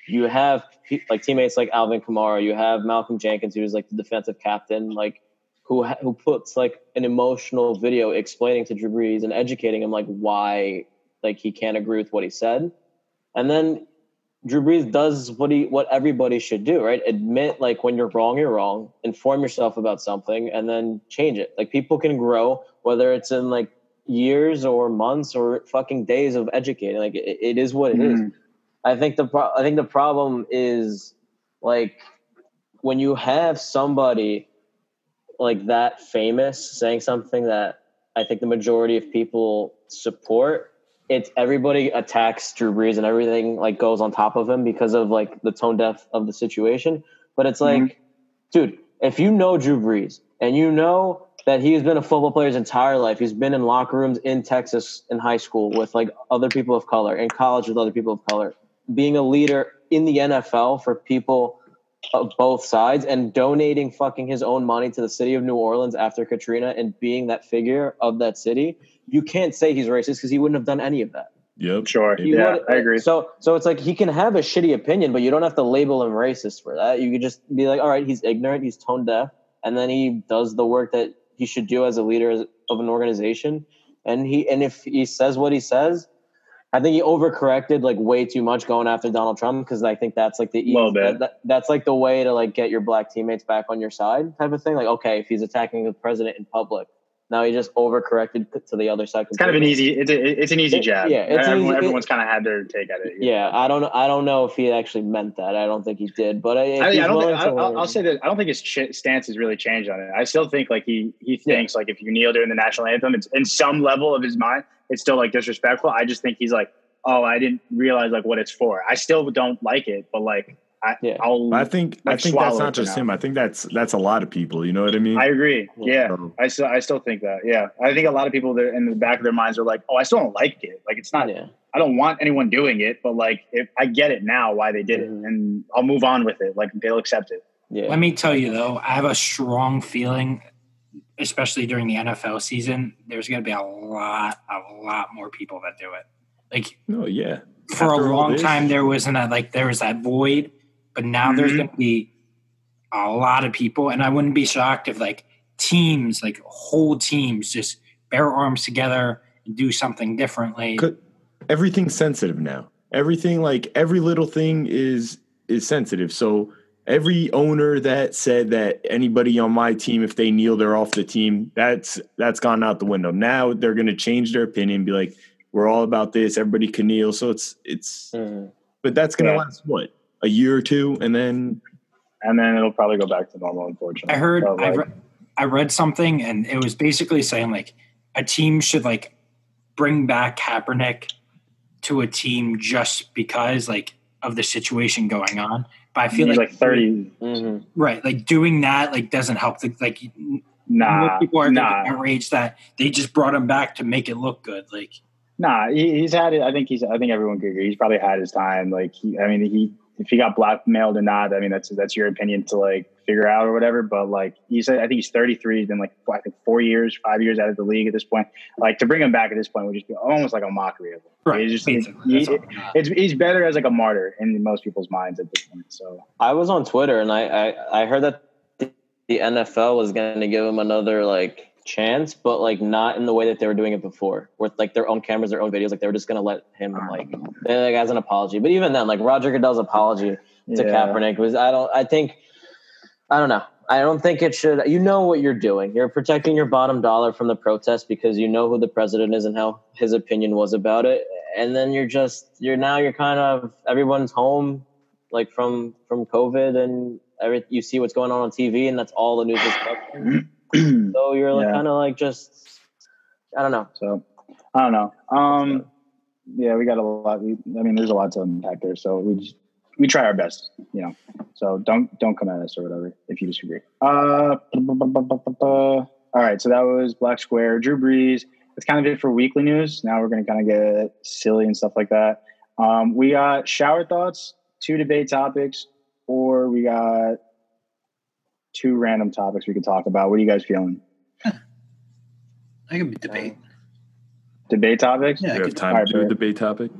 you have like teammates like Alvin Kamara, you have Malcolm Jenkins, who's like the defensive captain, like who who puts like an emotional video explaining to Drew Brees and educating him like why like he can't agree with what he said, and then Drew Brees does what he what everybody should do, right? Admit like when you're wrong, you're wrong. Inform yourself about something, and then change it. Like people can grow, whether it's in like years or months or fucking days of educating. Like it, it is what it is. Mhm. I think the pro- I think the problem is like when you have somebody like that famous saying something that I think the majority of people support. It's everybody attacks Drew Brees and everything like goes on top of him because of like the tone deaf of the situation. But it's like, Mhm. dude, if you know Drew Brees and you know that he's been a football player his entire life, he's been in locker rooms in Texas in high school with like other people of color, in college with other people of color, being a leader in the NFL for people of both sides and donating fucking his own money to the city of New Orleans after Katrina and being that figure of that city, you can't say he's racist because he wouldn't have done any of that. Yep. Sure. He Yeah, I agree. So so it's like he can have a shitty opinion, but you don't have to label him racist for that. You could just be like, all right, he's ignorant, he's tone deaf, and then he does the work that he should do as a leader of an organization. And he and if he says what he says, I think he overcorrected like way too much going after Donald Trump because I think that's like the easy, that, that- that's like the way to like get your black teammates back on your side type of thing. Like okay, if he's attacking the president in public, now he just overcorrected to the other side. It's kind of an easy. It's a, it's an easy It- jab. yeah, it's Everyone, easy- everyone's kind of had their take at it. Yeah, I don't. I don't know if he actually meant that. I don't think he did. But if I, I don't. Think, I, I'll learn- say that I don't think his ch- stance has really changed on it. I still think like he he Yeah. thinks like if you kneel during the national anthem, it's in some level of his mind, it's still like disrespectful. I just think he's like, oh, I didn't realize like what it's for. I still don't like it, but like I, Yeah. I'll. I think I think that's not just now. him. I think that's that's a lot of people. You know what I mean? I agree. Yeah. Yeah, So- I still I still think that. Yeah, I think a lot of people that in the back of their minds are like, oh, I still don't like it. Like it's not. yeah, I don't want anyone doing it, but like if I get it now why they did Mhm. it, and I'll move on with it. Like they'll accept it. yeah. Let me tell you though, I have a strong feeling, especially during the NFL season, there's going to be a lot, a lot more people that do it. Like oh yeah. for After a long time, there wasn't a like there was that void, but now there's Mhm. going to be a lot of people, and I wouldn't be shocked if like teams, like whole teams, just bear arms together and do something differently. Everything's sensitive now. Everything like every little thing is is sensitive. So every owner that said that anybody on my team, if they kneel, they're off the team. That's that's gone out the window. Now they're going to change their opinion, and be like, we're all about this. Everybody can kneel. So it's it's. Mhm. But that's going to Yeah. last what a year or two, and then and then it'll probably go back to normal. Unfortunately, I heard But, I, re- I read something and it was basically saying like a team should like bring back Kaepernick to a team just because like of the situation going on. But I feel like, like thirty. Mhm. right, like doing that like doesn't help. The, like Nah, more people are nah, outraged that they just brought him back to make it look good. Like nah. He, he's had it. I think he's. I think everyone could agree. He's probably had his time. Like he. I mean, he. If he got blackmailed or not, I mean, that's that's your opinion to like figure out or whatever. But like he said, I think he's 33. He's been like I think four years, five years out of the league at this point. Like to bring him back at this point would just be almost like a mockery of him. right, He's just basically, he- that's it's he's better as like a martyr in most people's minds at this point. So I was on Twitter and I I, I heard that the, the NFL was going to give him another like chance, but like not in the way that they were doing it before, with like their own cameras, their own videos. Like they were just to let him uh-huh. like they, like as an apology. But even then, like Roger Goodell's apology to yeah. Kaepernick was I don't I think I don't know. I don't think it should. You know what you're doing. You're protecting your bottom dollar from the protest because you know who the president is and how his opinion was about it. And then you're just you're now you're kind of everyone's home, like from from COVID and every you see what's going on on TV and that's all the news is. *clears throat* *clears throat* So you're like Yeah. kind of like just I don't know. So I don't know. Um, yeah, we got a lot. We, I mean, there's a lot to unpack there. So we just we try our best, you know. So don't don't come at us or whatever if you disagree. Uh, all right. So that was Black Square, Drew Brees. That's kind of it for weekly news. Now we're going to kind of get silly and stuff like that. Um, we got shower thoughts, two debate topics, or we got two random topics we could talk about. What are you guys feeling? *laughs* I could debate. Debate topics? Yeah, we have time Alright, to do a debate topic.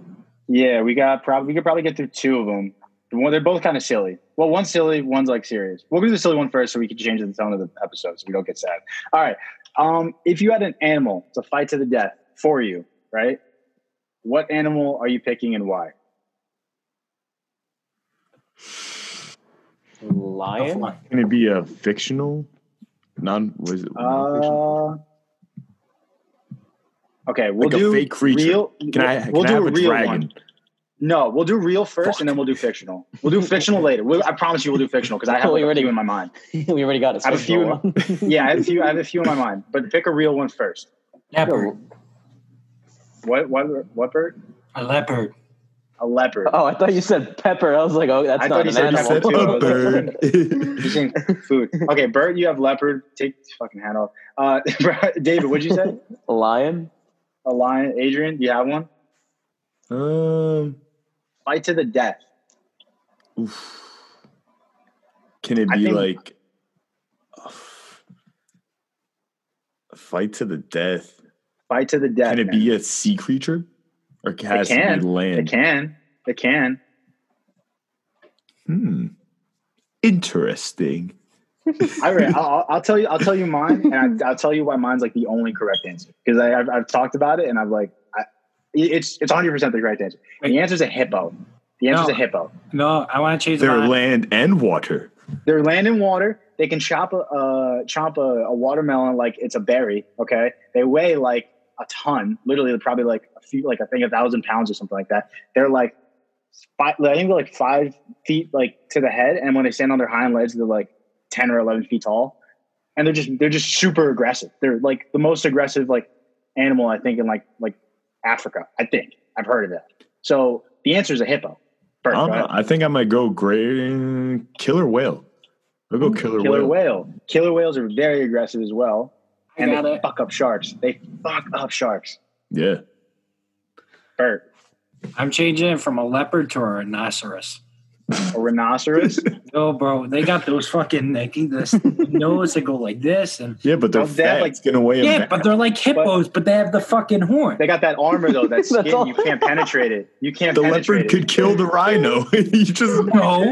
Yeah, we got probably we could probably get through two of them. One they're both kind of silly. Well, one's silly, one's like serious. We'll do the silly one first, so we can change the tone of the episode, so we don't get sad. All right. Um, if you had an animal to fight to the death for you, right? What animal are you picking and why? Lion. Can it be a fictional? Non was it? Uh, okay, we'll like do a fake creature. Real, Can I? Can we'll I do have a a real dragon? one. No, we'll do real first, and then we'll do fictional. We'll do fictional *laughs* later. We'll, I promise you, we'll do fictional because I have *laughs* We like, already- few in my mind. *laughs* we already got it. I have a few. Yeah, I have a few. I have a few in my mind, but pick a real one first. Leopard. What? What? What bird? A leopard. A leopard. Oh, I thought you said pepper. I was like, oh, that's I not thought an *laughs* You pepper animal. said too. bird. You're food. Okay, Bert, you have leopard. Take your fucking hat off. Uh, *laughs* David, what'd you say? A lion. A lion. Adrian, do you have one? um, Fight to the death. oof. Can it be think- like a fight to the death? Fight to the death. Can it man. be a sea creature, or it has to can. be land? It can. It can. Hmm. Interesting. I re- I'll, *laughs* I'll- I'll tell you. I'll tell you mine, and I, I'll tell you why mine's like the only correct answer because I've, I've talked about it, and I'm like, I, it's it's 100 percent the correct answer. The answer is a hippo. The answer is No. a hippo. No, I want to change They're mine. land and water. They're land and water. They can chop a uh, chop a, a watermelon like it's a berry. Okay, they weigh like a ton. Literally, they're probably like a few, like I think a thousand pounds or something like that. They're like five, I think they're like five feet like to the head, and when they stand on their hind legs, they're like ten or eleven feet tall. And they're just they're just super aggressive. They're like the most aggressive like animal I think in like like Africa. I think I've heard of that. So the answer is a hippo. I, Perfect. I think I might go great killer whale. I'll go killer, Killer whale. whale. Killer whales are very aggressive as well. I And got they it. fuck up sharks. They fuck up sharks. Yeah. Bert, I'm changing it from a leopard to a rhinoceros. a rhinoceros. *laughs* Oh, bro, they got those fucking like this nose that go like this, and Yeah, but they're Well, they have, fat. like- it's gonna weigh yeah, but they're like hippos, but, they have the fucking horn. they got that armor though. That *laughs* skin. all. You can't penetrate it. You can't the penetrate leopard could kill the rhino. *laughs* *laughs* you just No,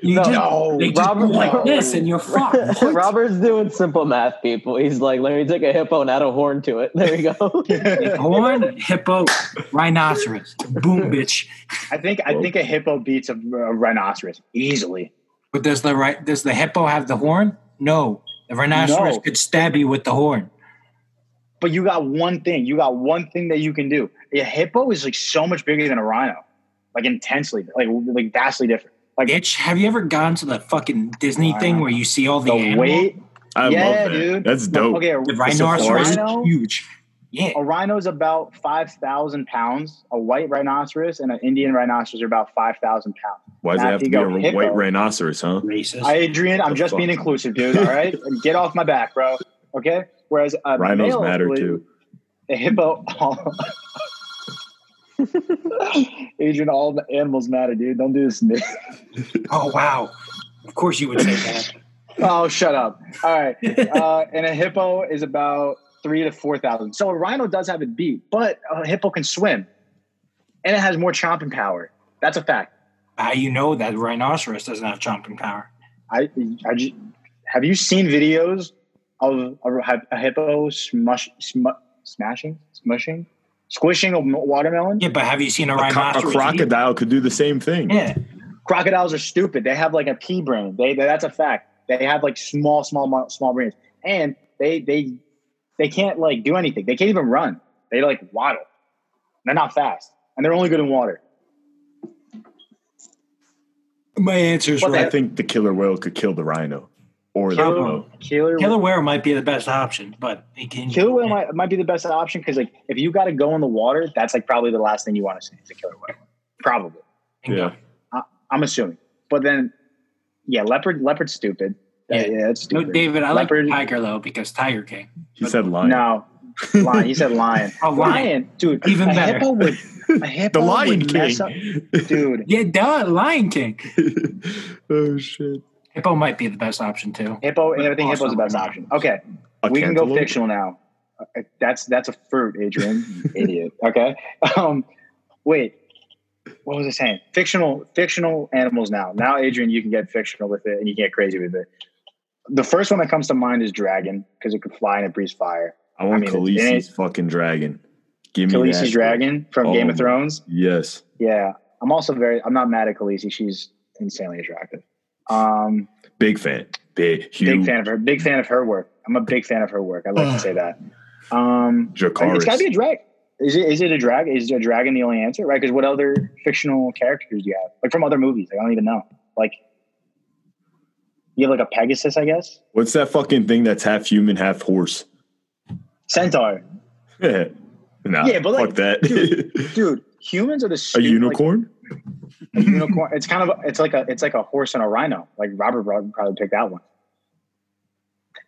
you No. just No, they just Robert- go like no. this, and you're fucked. Robert's doing simple math, people. He's like, let me take a hippo and add a horn to it. There we go. horn, hippo, rhinoceros. Boom, bitch. I think I think a hippo beats a, a rhinoceros easily. But does the right does the hippo have the horn? No, the rhinoceros No. could stab you with the horn. But you got one thing. You got one thing that you can do. A hippo is like so much bigger than a rhino, like intensely, like like vastly different. Like Bitch, have you ever gone to the fucking Disney thing where you see all the, the animals? weight. I yeah, love that. dude. That's dope. Okay, The a rhinoceros is huge. Yeah, A rhino's about five thousand pounds. A white rhinoceros and an Indian rhinoceros are about five thousand pounds. Why does Now, it have to be a hippo- white rhinoceros, huh? racist. I, Adrian, I'm The just being inclusive, dude. All right, *laughs* get off my back, bro. Okay. Whereas a Rhinos male matter would- too. *laughs* A hippo. *laughs* Adrian, all the animals matter, dude. Don't do this to me. oh wow, of course you would say that. oh, shut up. All right. Uh, and a hippo is about three to four thousand. So a rhino does have it beat, but a hippo can swim, and it has more chomping power. That's a fact. How you know that rhinoceros doesn't have chomping power? I, I just, have you seen videos of a, a hippo smush, smu, smashing, smushing, squishing a watermelon? Yeah, but have you seen a A, co- a rhinoceros? eat? crocodile could do the same thing. Yeah, Crocodiles are stupid. They have like a pea brain. They, that's a fact. They have like small, small, small brains, and they they they can't like do anything. They can't even run. They like waddle. They're not fast, and they're only good in water. my answer is right. I think the killer whale could kill the rhino or the Killer- hippo. Killer Killer whale might be the best option, but it can. Killer whale might, might be the best option because like if you got to go in the water, that's like probably the last thing you want to see is a killer whale. Probably, Yeah. I'm assuming. But then, yeah, leopard leopard's stupid. Yeah, Yeah. yeah, it's No. David, I Leopard- like tiger though because Tiger King. He said lion. No, lion. He said lion. *laughs* a lion. dude. Even a better. Hippo would, a *laughs* hippo The Lion would mess up- King. dude. *laughs* Yeah, duh, Lion King. oh shit. Hippo might be the best option too. Hippo. I think hippo's the best option. Okay, A we can go fictional now. Uh, That's that's a fruit, Adrian. idiot. Okay. Um, wait. What was I saying? Fictional fictional animals now. Now, Adrian, you can get fictional with it and you can get crazy with it. The first one that comes to mind is dragon because it could fly and it breathes fire. I want I mean, it's- it Khaleesi's fucking dragon. Give me Khaleesi's that. dragon from Game Oh of Thrones. Yes. Yeah, I'm also very. I'm not mad at Khaleesi. She's insanely attractive. Um, Big fan. Big, huge. big fan of her. Big fan of her work. I'm a big fan of her work. I like to say that. Um, Dracarys. it's got to be a dragon. Is it is it a drag? Is a dragon the only answer? Right? Because what other fictional characters do you have? Like from other movies? Like, I don't even know. Like you have like a Pegasus, I guess. What's that fucking thing that's half human, half horse? Centaur. Yeah. *laughs* Nah, Yeah, but, like, fuck that. Dude, *laughs* humans are the a unicorn? Like, a unicorn. It's kind of it's like a it's like a horse and a rhino. Like Robert would probably pick that one.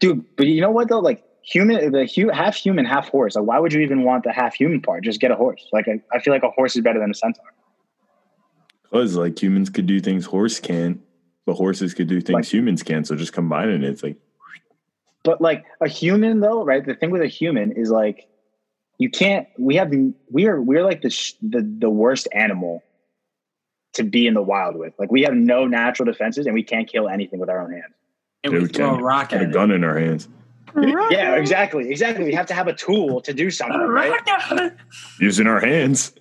Dude, but you know what though? Like human, the hu- half human, half horse. Like, why would you even want the half human part? Just get a horse. Like, I, I feel like a horse is better than a centaur. Because like humans could do things horse can't, but horses could do things Like- humans can. So just combining it, it's like But like a human though, right? The thing with a human is like you can't. We have we are we're like the sh- the the worst animal to be in the wild with. Like we have no natural defenses and we can't kill anything with our own hands. And dude, we throw a can- rock at a it. gun in our hands. Yeah, exactly, exactly. We have to have a tool to do something, right? Using our hands.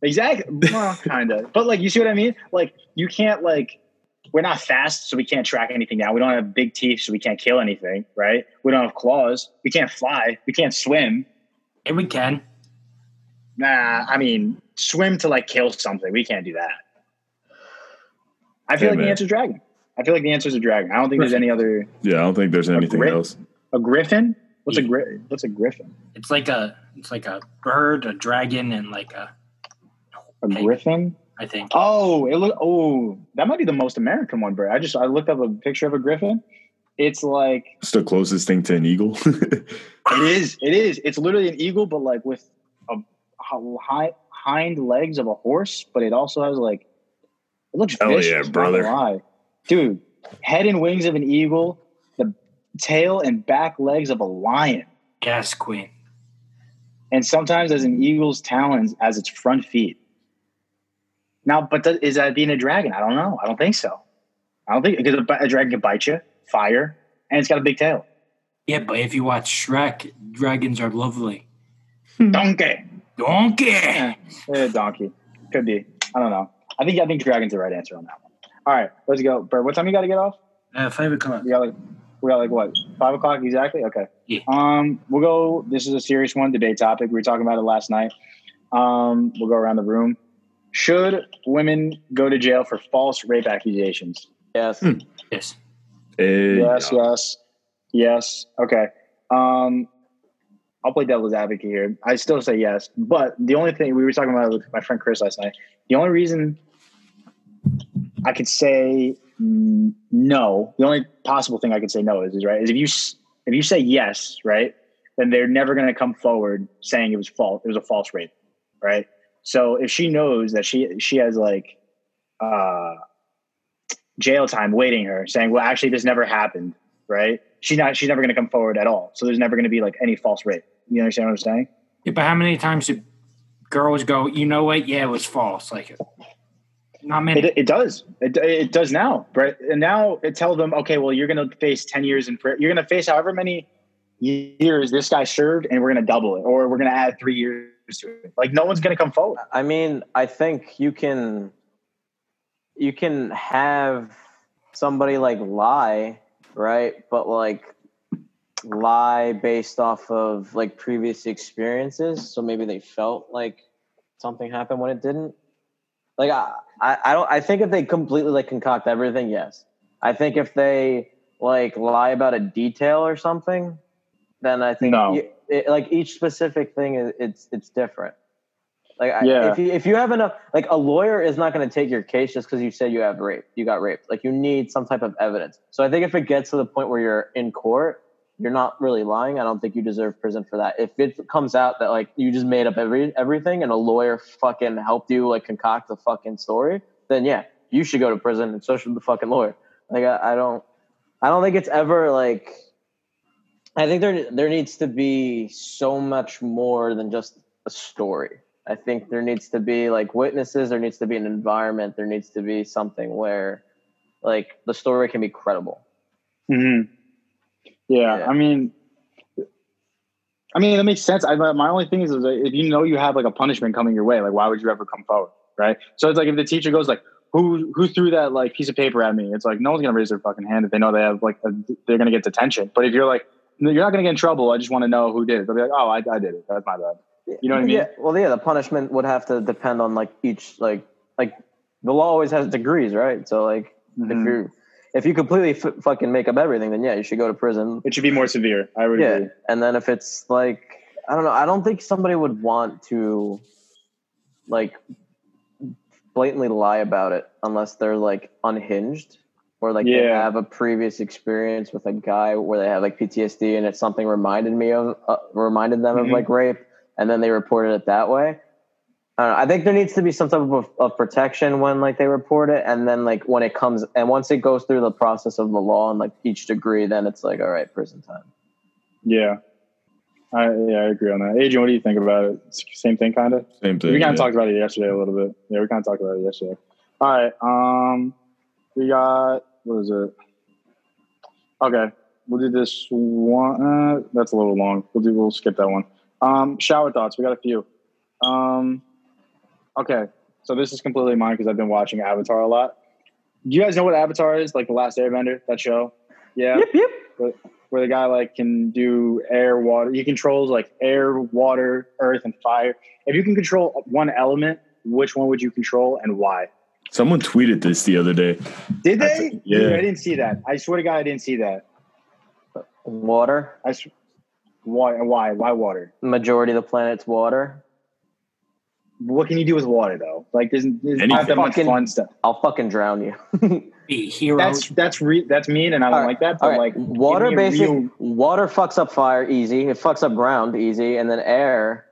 Exactly. Well, kind of. But like, you see what I mean? Like, you can't like. We're not fast, so we can't track anything down. We don't have big teeth, so we can't kill anything, right? We don't have claws. We can't fly. We can't swim. And we can. Nah, I mean, swim to like kill something. We can't do that. I feel Yeah, like man. the answer is dragon. I feel like the answer is a dragon. I don't think there's any other. Yeah, I don't think there's anything gri- else. A griffin? What's a Yeah. gri- What's a griffin? It's like a it's like a bird, a dragon, and like a A Okay. griffin? I think. Oh, it look. Oh, that might be the most American one, bro. I just I looked up a picture of a griffin. It's like It's the closest thing to an eagle. *laughs* it is. It is. It's literally an eagle, but like with a high, hind legs of a horse. But it also has like it looks Hell vicious. yeah, brother. dude. Head and wings of an eagle, the tail and back legs of a lion, Yes, queen. and sometimes as an eagle's talons as its front feet. Now, but th- is that being a dragon? I don't know. I don't think so. I don't think because a, a dragon can bite you, fire, and it's got a big tail. Yeah, but if you watch Shrek, dragons are lovely. Donkey. Donkey. Eh, donkey. Could be. I don't know. I think I think dragon's the right answer on that one. All right, let's go. Bert, what time you got to get off? Uh, five o'clock. We got like we got like what five o'clock exactly? Okay. Yeah. Um, we'll go. This is a serious one, debate topic. We were talking about it last night. Um, we'll go around the room. Should women go to jail for false rape accusations? Yes. Hmm. Yes. Hey, Yes, yes, yes. Okay. Um, I'll play devil's advocate here. I still say yes, but the only thing we were talking about with my friend Chris last night. The only reason I could say no, the only possible thing I could say no is, is right is if you if you say yes, right, then they're never going to come forward saying it was false. It was a false rape, right? So if she knows that she she has like uh jail time waiting her saying well actually this never happened right she's not she's never going to come forward at all so there's never going to be like any false rape you understand what i'm saying Yeah, but how many times do girls go, you know what? Yeah, it was false. Like, not many. it, it does it, it does now right and now it tells them okay well you're going to face 10 years in prison you're going to face however many years this guy served and we're going to double it or we're going to add three years to it like no one's going to come forward I mean, I think you can you can have somebody like lie, right? But like lie based off of like previous experiences. So maybe they felt like something happened when it didn't. Like I, I, I don't I think if they completely like concoct everything, yes. I think if they like lie about a detail or something, then I think No. you- it, like each specific thing is it's it's different. Like I- if you if you have enough, like a lawyer is not going to take your case just because you said you have rape, you got raped. Like you need some type of evidence. So I think if it gets to the point where you're in court, you're not really lying. I don't think you deserve prison for that. If it comes out that like you just made up every everything and a lawyer fucking helped you like concoct the fucking story, then yeah, you should go to prison and so should the fucking lawyer. Like I, I don't, I don't think it's ever like. I think there there needs to be so much more than just a story. I think there needs to be like witnesses. There needs to be an environment. There needs to be something where, like, the story can be credible. Mm-hmm. Yeah, Yeah. I mean, I mean, it makes sense. I, my only thing is, is that if you know you have like a punishment coming your way, like why would you ever come forward, right? So it's like if the teacher goes like, "Who who threw that like piece of paper at me?" It's like no one's gonna raise their fucking hand if they know they have like a, they're gonna get detention. But if you're like, "No, you're not gonna get in trouble. I just want to know who did it. They'll be like, "Oh, I, I did it. That's my bad." You know what I mean? Yeah. Well, yeah, the punishment would have to depend on like each like like the law always has degrees, right? So like if Mhm. you're if you completely f- fucking make up everything, then yeah, you should go to prison. It should be more severe. I would Yeah, agree. and then if it's like I don't know, I don't think somebody would want to like blatantly lie about it unless they're like unhinged or like they have a previous experience with a guy where they have like PTSD and it's something reminded me of uh, reminded them Mhm. of like rape and then they reported it that way. I, don't know, I think there needs to be some type of, of protection when like they report it and then like when it comes and once it goes through the process of the law and like each degree then it's like all right prison time. Yeah. I, yeah, I agree on that. Adrian, what do you think about it? Same thing, kind of. Same thing. We kind of yeah. talked about it yesterday a little bit. Yeah, we kind of talked about it yesterday. All right. Um, we got what is it? Okay, we'll do this one. Uh, that's a little long. We'll do. We'll skip that one. Um, shower thoughts. We got a few. Um, okay, so this is completely mine because I've been watching Avatar a lot. Do you guys know what Avatar is? Like the Last Airbender, that show. Yeah Yep, yep. where the guy like can do air, water. He controls like air, water, earth, and fire. If you can control one element, which one would you control and why? Someone tweeted this the other day. Did That's- they? yeah. Dude, I didn't see that. I swear to God, I didn't see that. Water. I sw- why? Why? Why water? Majority of the planet's water. What can you do with water though? Like, there's, there's not Anything. that much Fucking- fun stuff. I'll fucking drown you. *laughs* Be heroes. That's that's re- that's mean, and I don't All right, like that. But right, like, water give me a basic real- water fucks up fire easy. It fucks up ground easy, and then air.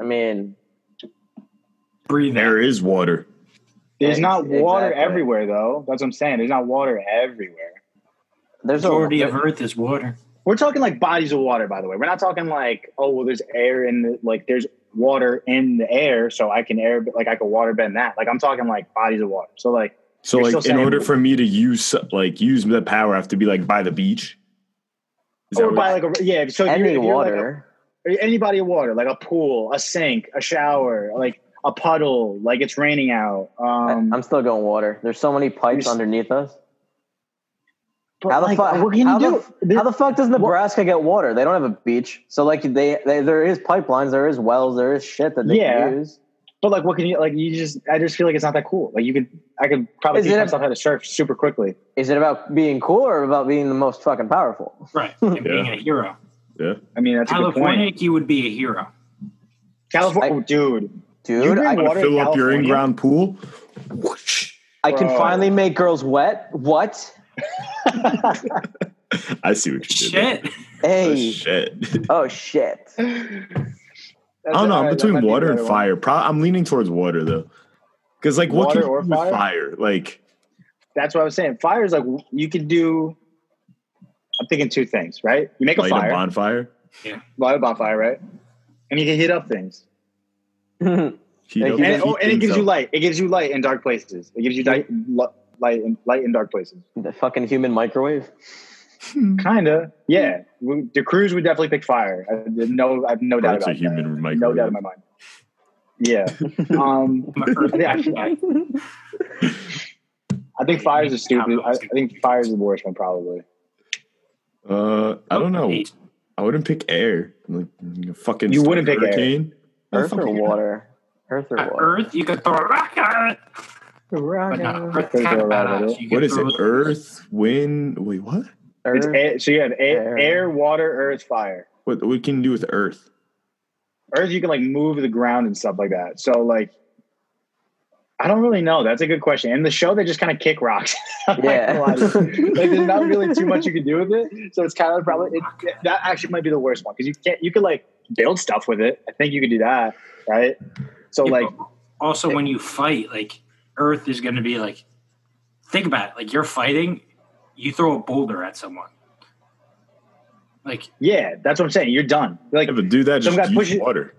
I mean, breathe There air. is water. There's not water exactly. everywhere though. That's what I'm saying. There's not water everywhere. there's Majority a of Earth is water. We're talking like bodies of water, by the way. We're not talking like, oh, well, there's air in the like there's water in the air, so I can air like I can water bend that. Like I'm talking like bodies of water. So like So like in order for me to use like use the power I have to be like by the beach. Is or by like a yeah, so any you're, if you're like a- water. any body of water, like a pool, a sink, a shower, like a puddle, like it's raining out. Um, I, am still going water. There's so many pipes underneath us. How the like, fuck? What can how you the, do? how the fuck does Nebraska get water? They don't have a beach, so like they, they there is pipelines, there is wells, there is shit that they Yeah. can use. but like, what can you like? You just, I just feel like it's not that cool. Like you could, I could probably Is teach it a- myself how to surf super quickly. Is it about being cool or about being the most fucking powerful? Right. And being a hero. yeah. I mean, that's a good California, point. you would be a hero. California, I- oh, dude. You bring I, water- Want to fill up your California? in-ground pool? Whoosh. I can Bro. finally make girls wet. What? *laughs* I see what you did. Shit. there. Oh, shit. Oh shit. *laughs* I don't know. I'm between water and fire. Pro- I'm leaning towards water though, because like what Water can you or do fire? fire? Like That's what I was saying. Fire is like you could do. I'm thinking two things, right? You make a light fire, a bonfire. Yeah, light a bonfire, right? And you can heat up things, Heat Like up- you and, heat oh, and it things gives you light. It gives you light in dark places. It gives you light, light, in, light in dark places. the fucking human microwave. *laughs* Kinda, yeah. We- The crews would definitely pick fire. I no, I have no doubt That's a human that. No doubt in my mind. Yeah. *laughs* um, I'm a Earth Yeah, guy. I think *laughs* fires are stupid. I, I think fire is the worst one, probably. Uh, I don't know. I wouldn't pick air. Like fucking You wouldn't pick air. hurricane. Oh, Earth or water? Earth or Uh, water? Earth, you could throw a rock at it. But Earth Throw kind a of rock at it. What is it? Earth, wind. Wait, what? It's air, so you have air, Air. air, water, earth, fire. What what can you do with Earth? Earth, you can like move the ground and stuff like that. So like, I don't really know. That's a good question. In the show, they just kind of kick rocks. *laughs* I'm not Yeah. gonna lie to you. like, there's not really too much you can do with it. So it's kind of probably it, that actually might be the worst one because you can't. You could like build stuff with it. I think you could do that, right? So Yeah, like, but also when you fight, like Earth is going to be like, think about it. Like you're fighting, you throw a boulder at someone. Like yeah, that's what I'm saying. You're done. Like, Yeah, but do that. Some Just guy use pushes- water.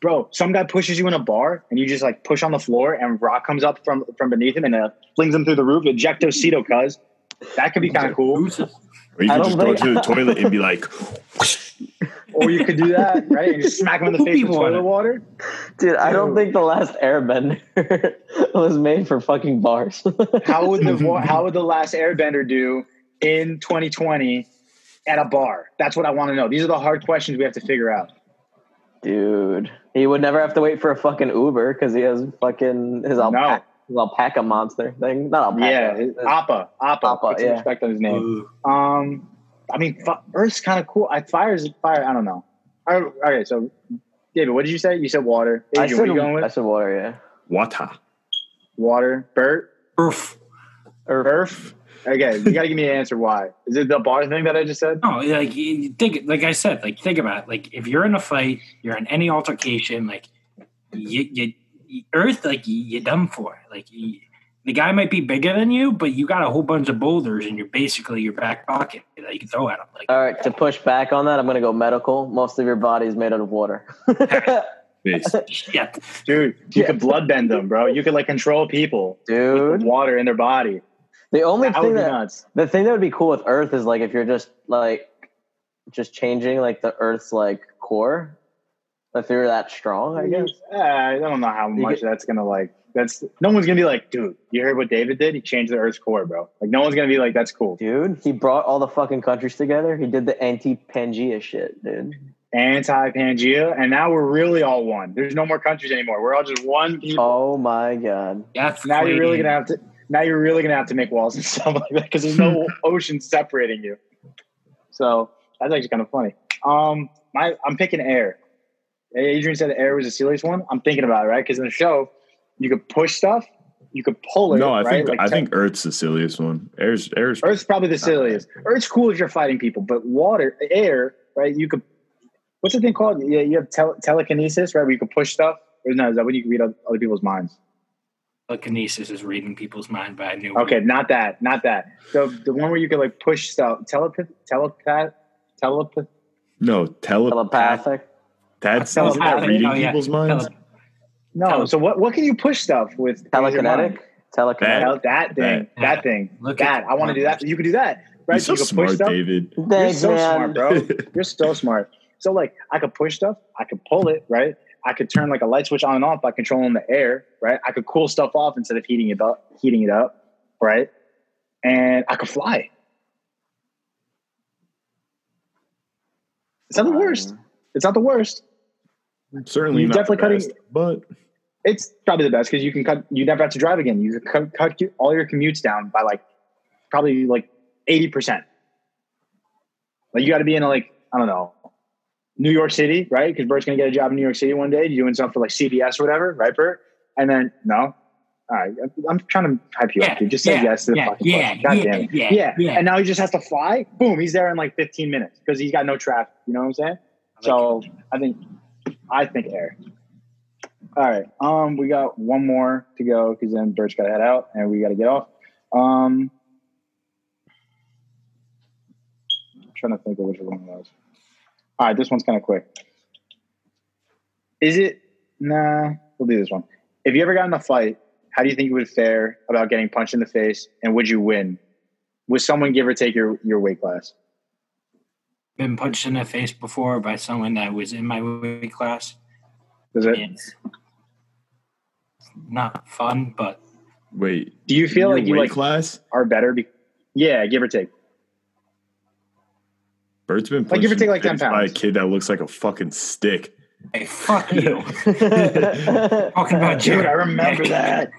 bro, some guy pushes you in a bar and you just like push on the floor and rock comes up from from beneath him and uh, flings him through the roof. Ejectocito, cuz that could be kind of cool. Or you I could just go to the toilet and be like, *laughs* Or you could do that, right? And just smack him in the *laughs* face with toilet it? water. Dude, I don't think the last Airbender *laughs* was made for fucking bars. *laughs* How would the how would the last Airbender do in 2020 at a bar? That's what I want to know. These are the hard questions we have to figure out. dude. He would never have to wait for a fucking Uber because he has fucking his alpaca, his alpaca monster thing. Not alpaca. Yeah, his- his- Appa, Appa. Appa, Put some yeah. respect on his name. Ooh. Um, I mean, fu- Earth's kind of cool. I fire's fire. I don't know. All right, okay, so David, what did you say? You said water. I Adrian, said, what are you going I said water, yeah. Water. Water. Bert. Oof. Earth. Okay, you got to give me an answer. Why? Is it the bar thing that I just said? No, like you think, like I said, like think about it. Like if you're in a fight, you're in any altercation, like you, you, you Earth, like you, you're done for. Like you, the guy might be bigger than you, but you got a whole bunch of boulders in your basically your back pocket that you can throw at him. Like All right, to push back on that, I'm going to go medical. Most of your body is made out of water. *laughs* Face. shit. Dude, you Yeah. could blood bend them, bro. You could like control people with Dude, water in their body. the only That thing that nuts. the thing that would be cool with Earth is like if you're just like just changing like the Earth's like core. If you're that strong, I guess. Uh, I don't know how You much get- that's gonna like. That's no one's gonna be like, dude. You heard what David did? He changed the Earth's core, bro. Like no one's gonna be like, that's cool. Dude, he brought all the fucking countries together. He did the anti-Pangea shit, dude. Anti Pangea, and now we're really all one. There's no more countries anymore. We're all just one people. Oh my god. That's now you're really gonna have to. Now you're really gonna have to make walls and *laughs* stuff like that because there's no *laughs* ocean separating you. So that's actually kind of funny. Um, my I'm picking air. Adrian said air was the silliest one. I'm thinking about it, right? Because in the show, you could push stuff, you could pull it. No, I right? think Like I te- think Earth's the silliest one. Air's air's Earth's probably the silliest. Earth's cool if you're fighting people, but water, air, right? You could. What's the thing called? Yeah, you have tele- telekinesis, right? Where you can push stuff. Or no, is that when you can read oth- other people's minds? Telekinesis is reading people's mind, but I knew. Okay, not that, not that. The the one where you could like push stuff. Telepath, telepath, telepath. no telepath. Telepathic. That's Telepathic. isn't that reading Oh, yeah. people's minds. Tele- No, Tele- so what? What can you push stuff with? with your mind? Telekinetic. Telekinetic. Tel- That thing, That. that thing, Look that. at- I want to do that. You could do that, right? You're so you could smart, push stuff. David. You're so man. smart, bro. *laughs* You're so smart. So like I could push stuff, I could pull it, right? I could turn like a light switch on and off by controlling the air, right? I could cool stuff off instead of heating it up, heating it up, right? And I could fly. It's not the worst. It's not the worst. Certainly You not definitely the cutting- best, but It's probably the best because you can cut. You never have to drive again. You can cut, cut all your commutes down by like probably like eighty percent. Like you got to be in a, like I don't know, New York City, right? Because Bert's gonna get a job in New York City one day, doing something for like CBS or whatever, right, Bert? And then no, all right, I'm trying to hype you Yeah, up, dude. Just say yeah, yes to the yeah, fucking yeah. God yeah, damn it. yeah, yeah, yeah. And now he just has to fly. Boom, he's there in like 15 minutes because he's got no traffic. You know what I'm saying? So I think I think air. All right. Um, we got one more to go because then Bert's got to head out and we got to get off. Um, I'm trying to think of which one was. All right, this one's kind of quick. Is it? Nah, we'll do this one. If you ever got in a fight, how do you think you would fare about getting punched in the face, and would you win? Would someone give or take your your weight class? Been punched in the face before by someone that was in my weight class. Does it? It's not fun, but wait. Do you feel like you weight like class? are better? Be- yeah, give or take. Bert's been Like, give or punched take, in like, 10 face by a kid that looks like a fucking stick. Hey, fuck you. *laughs* Talking about Dude, I remember Nick. that.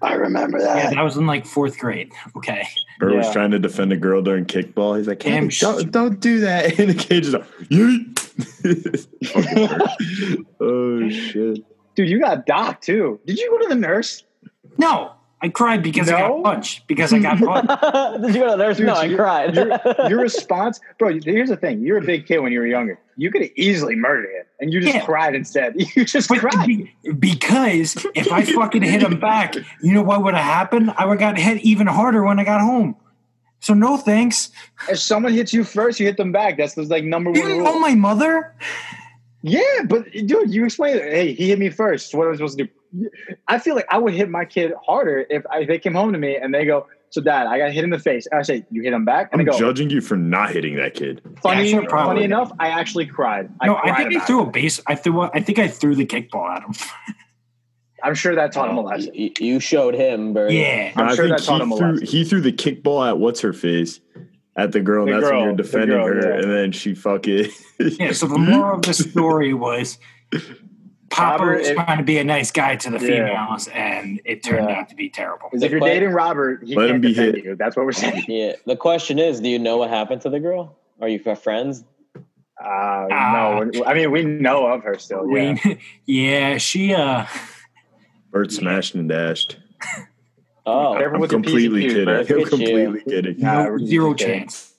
I remember that. Yeah, that. that was in like fourth grade. Okay. Bert was trying to defend a girl during kickball. He's like, Damn "Hey, don't, don't do that. *laughs* And the cage is like, yeet. Fucking *laughs* Bert. oh, shit. Dude, you got docked too. Did you go to the nurse? No, I cried because I got punched. Because I got *laughs* punched. Did you go to the nurse? Dude, no, I you- cried. Your, your *laughs* response, bro. Here's the thing: you're a big kid when you were younger. You could have easily murdered him, and you just Yeah. cried instead. *laughs* You just But cried. be- because if I fucking hit him back, you know what would have happened? I would have got hit even harder when I got home. So no thanks. If someone hits you first, you hit them back. That's the like number You one didn't know rule. my mother? Yeah, but dude, you explained it. Hey, he hit me first. What am I supposed to do? I feel like I would hit my kid harder if, I, if they came home to me and they go, "So, Dad, I got hit in the face." And I say, "You hit him back," and I'm go, judging you for not hitting that kid. "Funny, Yeah, sure, funny enough, I actually cried. I no, I think I threw it. a base. I threw. A, I think I threw the kickball at him. *laughs* I'm sure that taught him a Oh, lesson. you, you showed him, Bert. Yeah. I'm I sure think that taught him a threw, lesson. he threw the kickball at what's her face at the girl. The and that's when you're defending girl, her, yeah. and then she fucking Yeah. So the *laughs* moral of the story was Papa Robert, was trying to be a nice guy to the Yeah. females, and it turned Yeah. out to be terrible. Is if you're But- dating Robert, he Let him can't be hit. you. That's what we're saying. *laughs* Yeah. The question is, do you know what happened to the girl? Are you friends? Uh, Ah. no, I mean we know of her still. Yeah. We- *laughs* yeah, she uh Bert smashed and dashed. Oh, Careful I'm with your P's and completely Q's, kidding. Bert. I'm Look you. completely kidding. Nah, no- zero chance.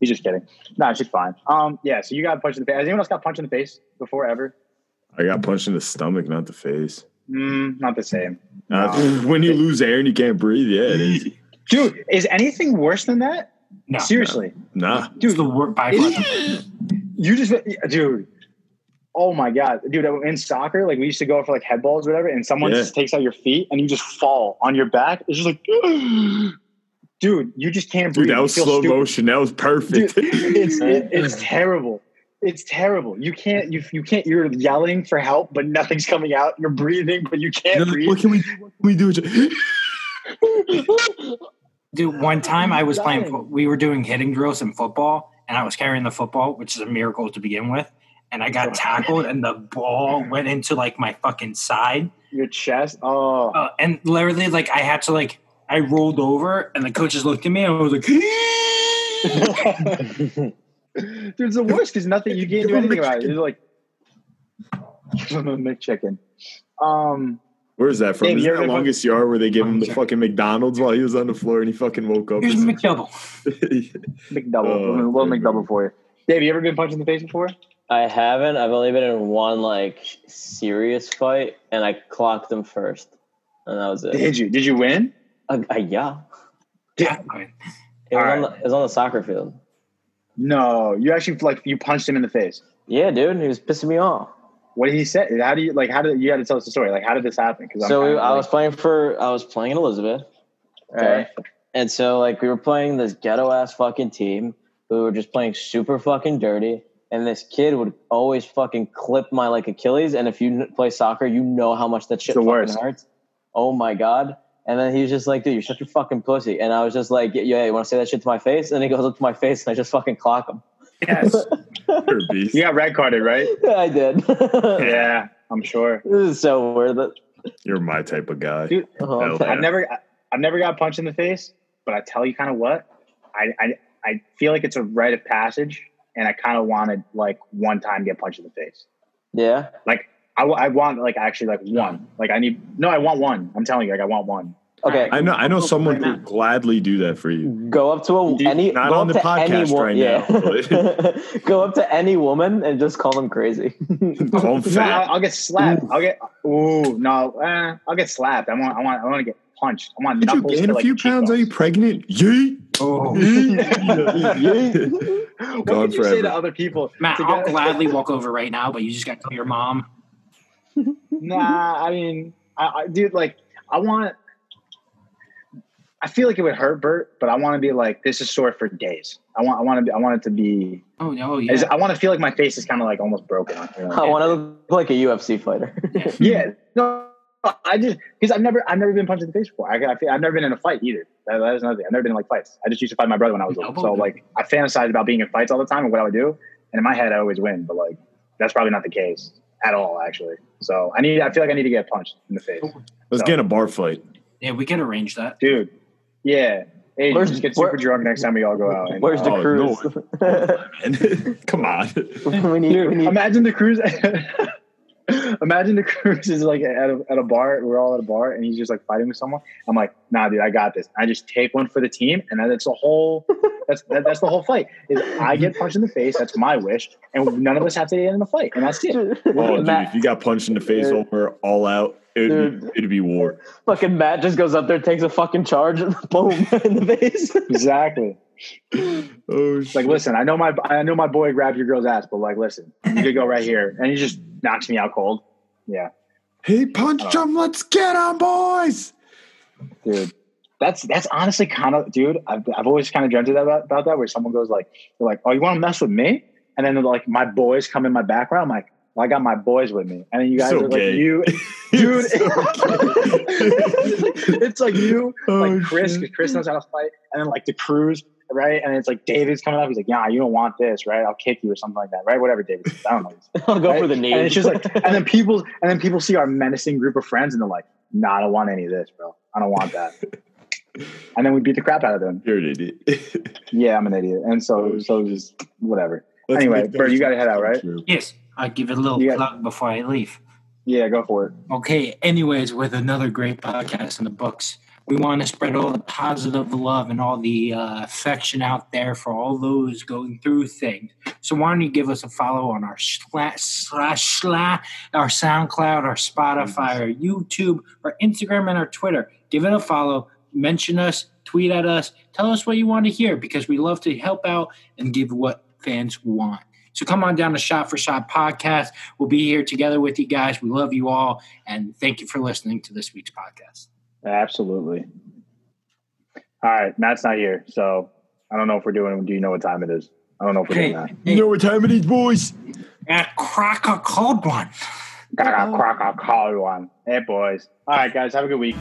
He's just kidding. No, she's fine. Um, yeah. So you got punched in the face. Has anyone else got punched in the face before ever? I got punched in the stomach, not the face. Mm, not the same. Uh, *laughs* when you lose air and you can't breathe, yeah, it is. *laughs* Dude, is anything worse than that? No, Seriously, Nah. it's the work by you just, dude. Oh my god, dude! In soccer, like we used to go for like head balls or whatever, and someone Yeah. just takes out your feet and you just fall on your back. It's just like, *gasps* dude, you just can't breathe. Dude, that was slow stupid. motion. That was Dude, perfect. it's it, it's *laughs* terrible. It's terrible. You can't you you can't. You're yelling for help, but nothing's coming out. You're breathing, but you can't You're like, breathe. what can we do? What can we do? *laughs* Dude, one time I was playing, Dying. fo- we were doing hitting drills in football, and I was carrying the football, which is a miracle to begin with. And I got *laughs* tackled, and the ball went into like my fucking side. Your chest. Oh, Uh, and literally, like, I had to, like, I rolled over, and the coaches looked at me, and I was like, *laughs* *laughs* dude, it's the worst because nothing. You can't do anything about it. It's like *laughs* give him a McChicken. Um, Where's that from? Dave, Is you that ever been- longest yard where they give him the fucking McDonald's while he was on the floor and he fucking woke up? here's McDouble. *laughs* McDouble. Oh, little little okay. McDouble for you. Dave, you ever been punched in the face before? I haven't. I've only been in one like serious fight, and I clocked them first, and that was it. Did you? Did you win? Uh, uh, yeah, Yeah. it was, All on right. the, it was on the soccer field. No, you actually like you punched him in the face. Yeah, dude, he was pissing me off. What did he say? How do you like? How did you got to tell us the story? Like, how did this happen? Because So we, I was playing for I was playing in Elizabeth, right. and so like we were playing this ghetto ass fucking team. We were just playing super fucking dirty, and this kid would always fucking clip my like Achilles. And if you play soccer, you know how much that shit the fucking worst. hurts. Oh my god. And then he was just like, dude, you're such a fucking pussy. And I was just like, yeah, you want to say that shit to my face? And he goes up to my face and I just fucking clock him. Yes, *laughs* You're a beast. you got red carded, right? I did. *laughs* Yeah, I'm sure. This is so worth it. You're my type of guy. Dude, Oh, Hell I've never, I've never got punched in the face, but I tell you kind of what, I, I, I feel like it's a rite of passage, and I kind of wanted like one time get punched in the face. Yeah. Like I, w- I want like actually like one. Like I need no, I want one. I'm telling you, like I want one. Okay. I know. I know someone who would gladly do that for you. Go up to a Dude, any not go on the to any podcast wo- right yeah. now, *laughs* go up to any woman and just call them crazy. *laughs* Call him No, fat. I'll, I'll get slapped. I'll get. Ooh, no, eh, I'll get slapped. I want. I want. I want to get punched. I want Did you gain to, a like, few pounds? Are you cheekbones. pregnant? Yeet. Oh, *laughs* What Gone would you say to other people? Matt, to I'll get- gladly walk over right now, but you just got to tell your mom. *laughs* Nah, I mean, I, I dude, like, I want. I feel like it would hurt Bert, but I want to be like, this is sore for days. I want. I want to be. I want it to be. Oh, no, is- yeah. I want to feel like my face is kind of like almost broken. you know? I want to look like a UFC fighter. *laughs* yeah. No, I just because I've never I've never been punched in the face before. I, I feel, I've never been in a fight either. That, that is another thing. I've never been in like fights. I just used to fight my brother when I was little. So like I fantasized about being in fights all the time and what I would do. And in my head, I always win. But like that's probably not the case at all, actually. So I need. I feel like I need to get punched in the face, Let's get in a bar fight. Yeah, we can arrange that. dude. Yeah. Hey, Where's- just get super where- drunk next time we all go out. And, Where's the Oh, cruise? Man, *laughs* *laughs* Come on. we need, we need imagine the cruise. *laughs* *laughs* imagine the cruise is like at a, at a bar. We're all at a bar, and he's just like fighting with someone. I'm like, nah, dude, I got this. I just take one for the team, and then it's the whole. That's that, that's the whole fight. Is I get punched in the face. That's my wish, and none of us have to get in the fight, and that's it. Oh, dude, Matt, if you got punched in the face Dude. over all out, it'd, be, Dude. it'd be war. fucking Matt just goes up there, takes a fucking charge, and *laughs* boom *laughs* in the face. Exactly. Oh, It's like, listen, I know my I know my boy grabbed your girl's ass, but like, listen, you could go right here, and he just knocks me out cold. Yeah. He punched him. Let's get him, boys. dude. That's that's honestly kind of, dude. I've, I've always kind of dreamt of that about, about that, where someone goes like, they're like, "Oh, you want to mess with me?" And then they're like, my boys come in my background. I'm like, well, I got my boys with me, and then you guys So are like, you, *laughs* dude. *laughs* it's like you, Oh, like Chris, because Chris knows how to fight, and then like the crews, right? And it's like David's coming up. He's like, "Yeah, you don't want this, right? I'll kick you or something like that, right? Whatever, David. says. I don't know. *laughs* I'll go right? for the knee. And it's just like, and then people, and then people see our menacing group of friends, and they're like, "Nah, I don't want any of this, bro. I don't want that." *laughs* and then we beat the crap out of them. You're an idiot. *laughs* Yeah, I'm an idiot, and so oh, so just whatever. Let's Anyway, make Bert, you gotta head out, right? true. Yes, I give it a little got- plug before I leave. Yeah, go for it. Okay, anyways, with another great podcast in the books, we want to spread all the positive love and all the uh, affection out there for all those going through things. So why don't you give us a follow on our slash slash our SoundCloud, our Spotify, our YouTube, our Instagram, and our Twitter. Give it a follow. Mention us, tweet at us, tell us what you want to hear because we love to help out and give what fans want. So come on down to Shot for Shot podcast. We'll be here together with you guys. We love you all, and thank you for listening to this week's podcast. Absolutely. All right, Matt's not here, so I don't know if we're doing. Do you know what time it is? I don't know if we're Hey, doing that. You know what time it is, boys? a crack a cold one. Crack, a, crack, crack, call one. Hey, boys. All right, guys, have a good week.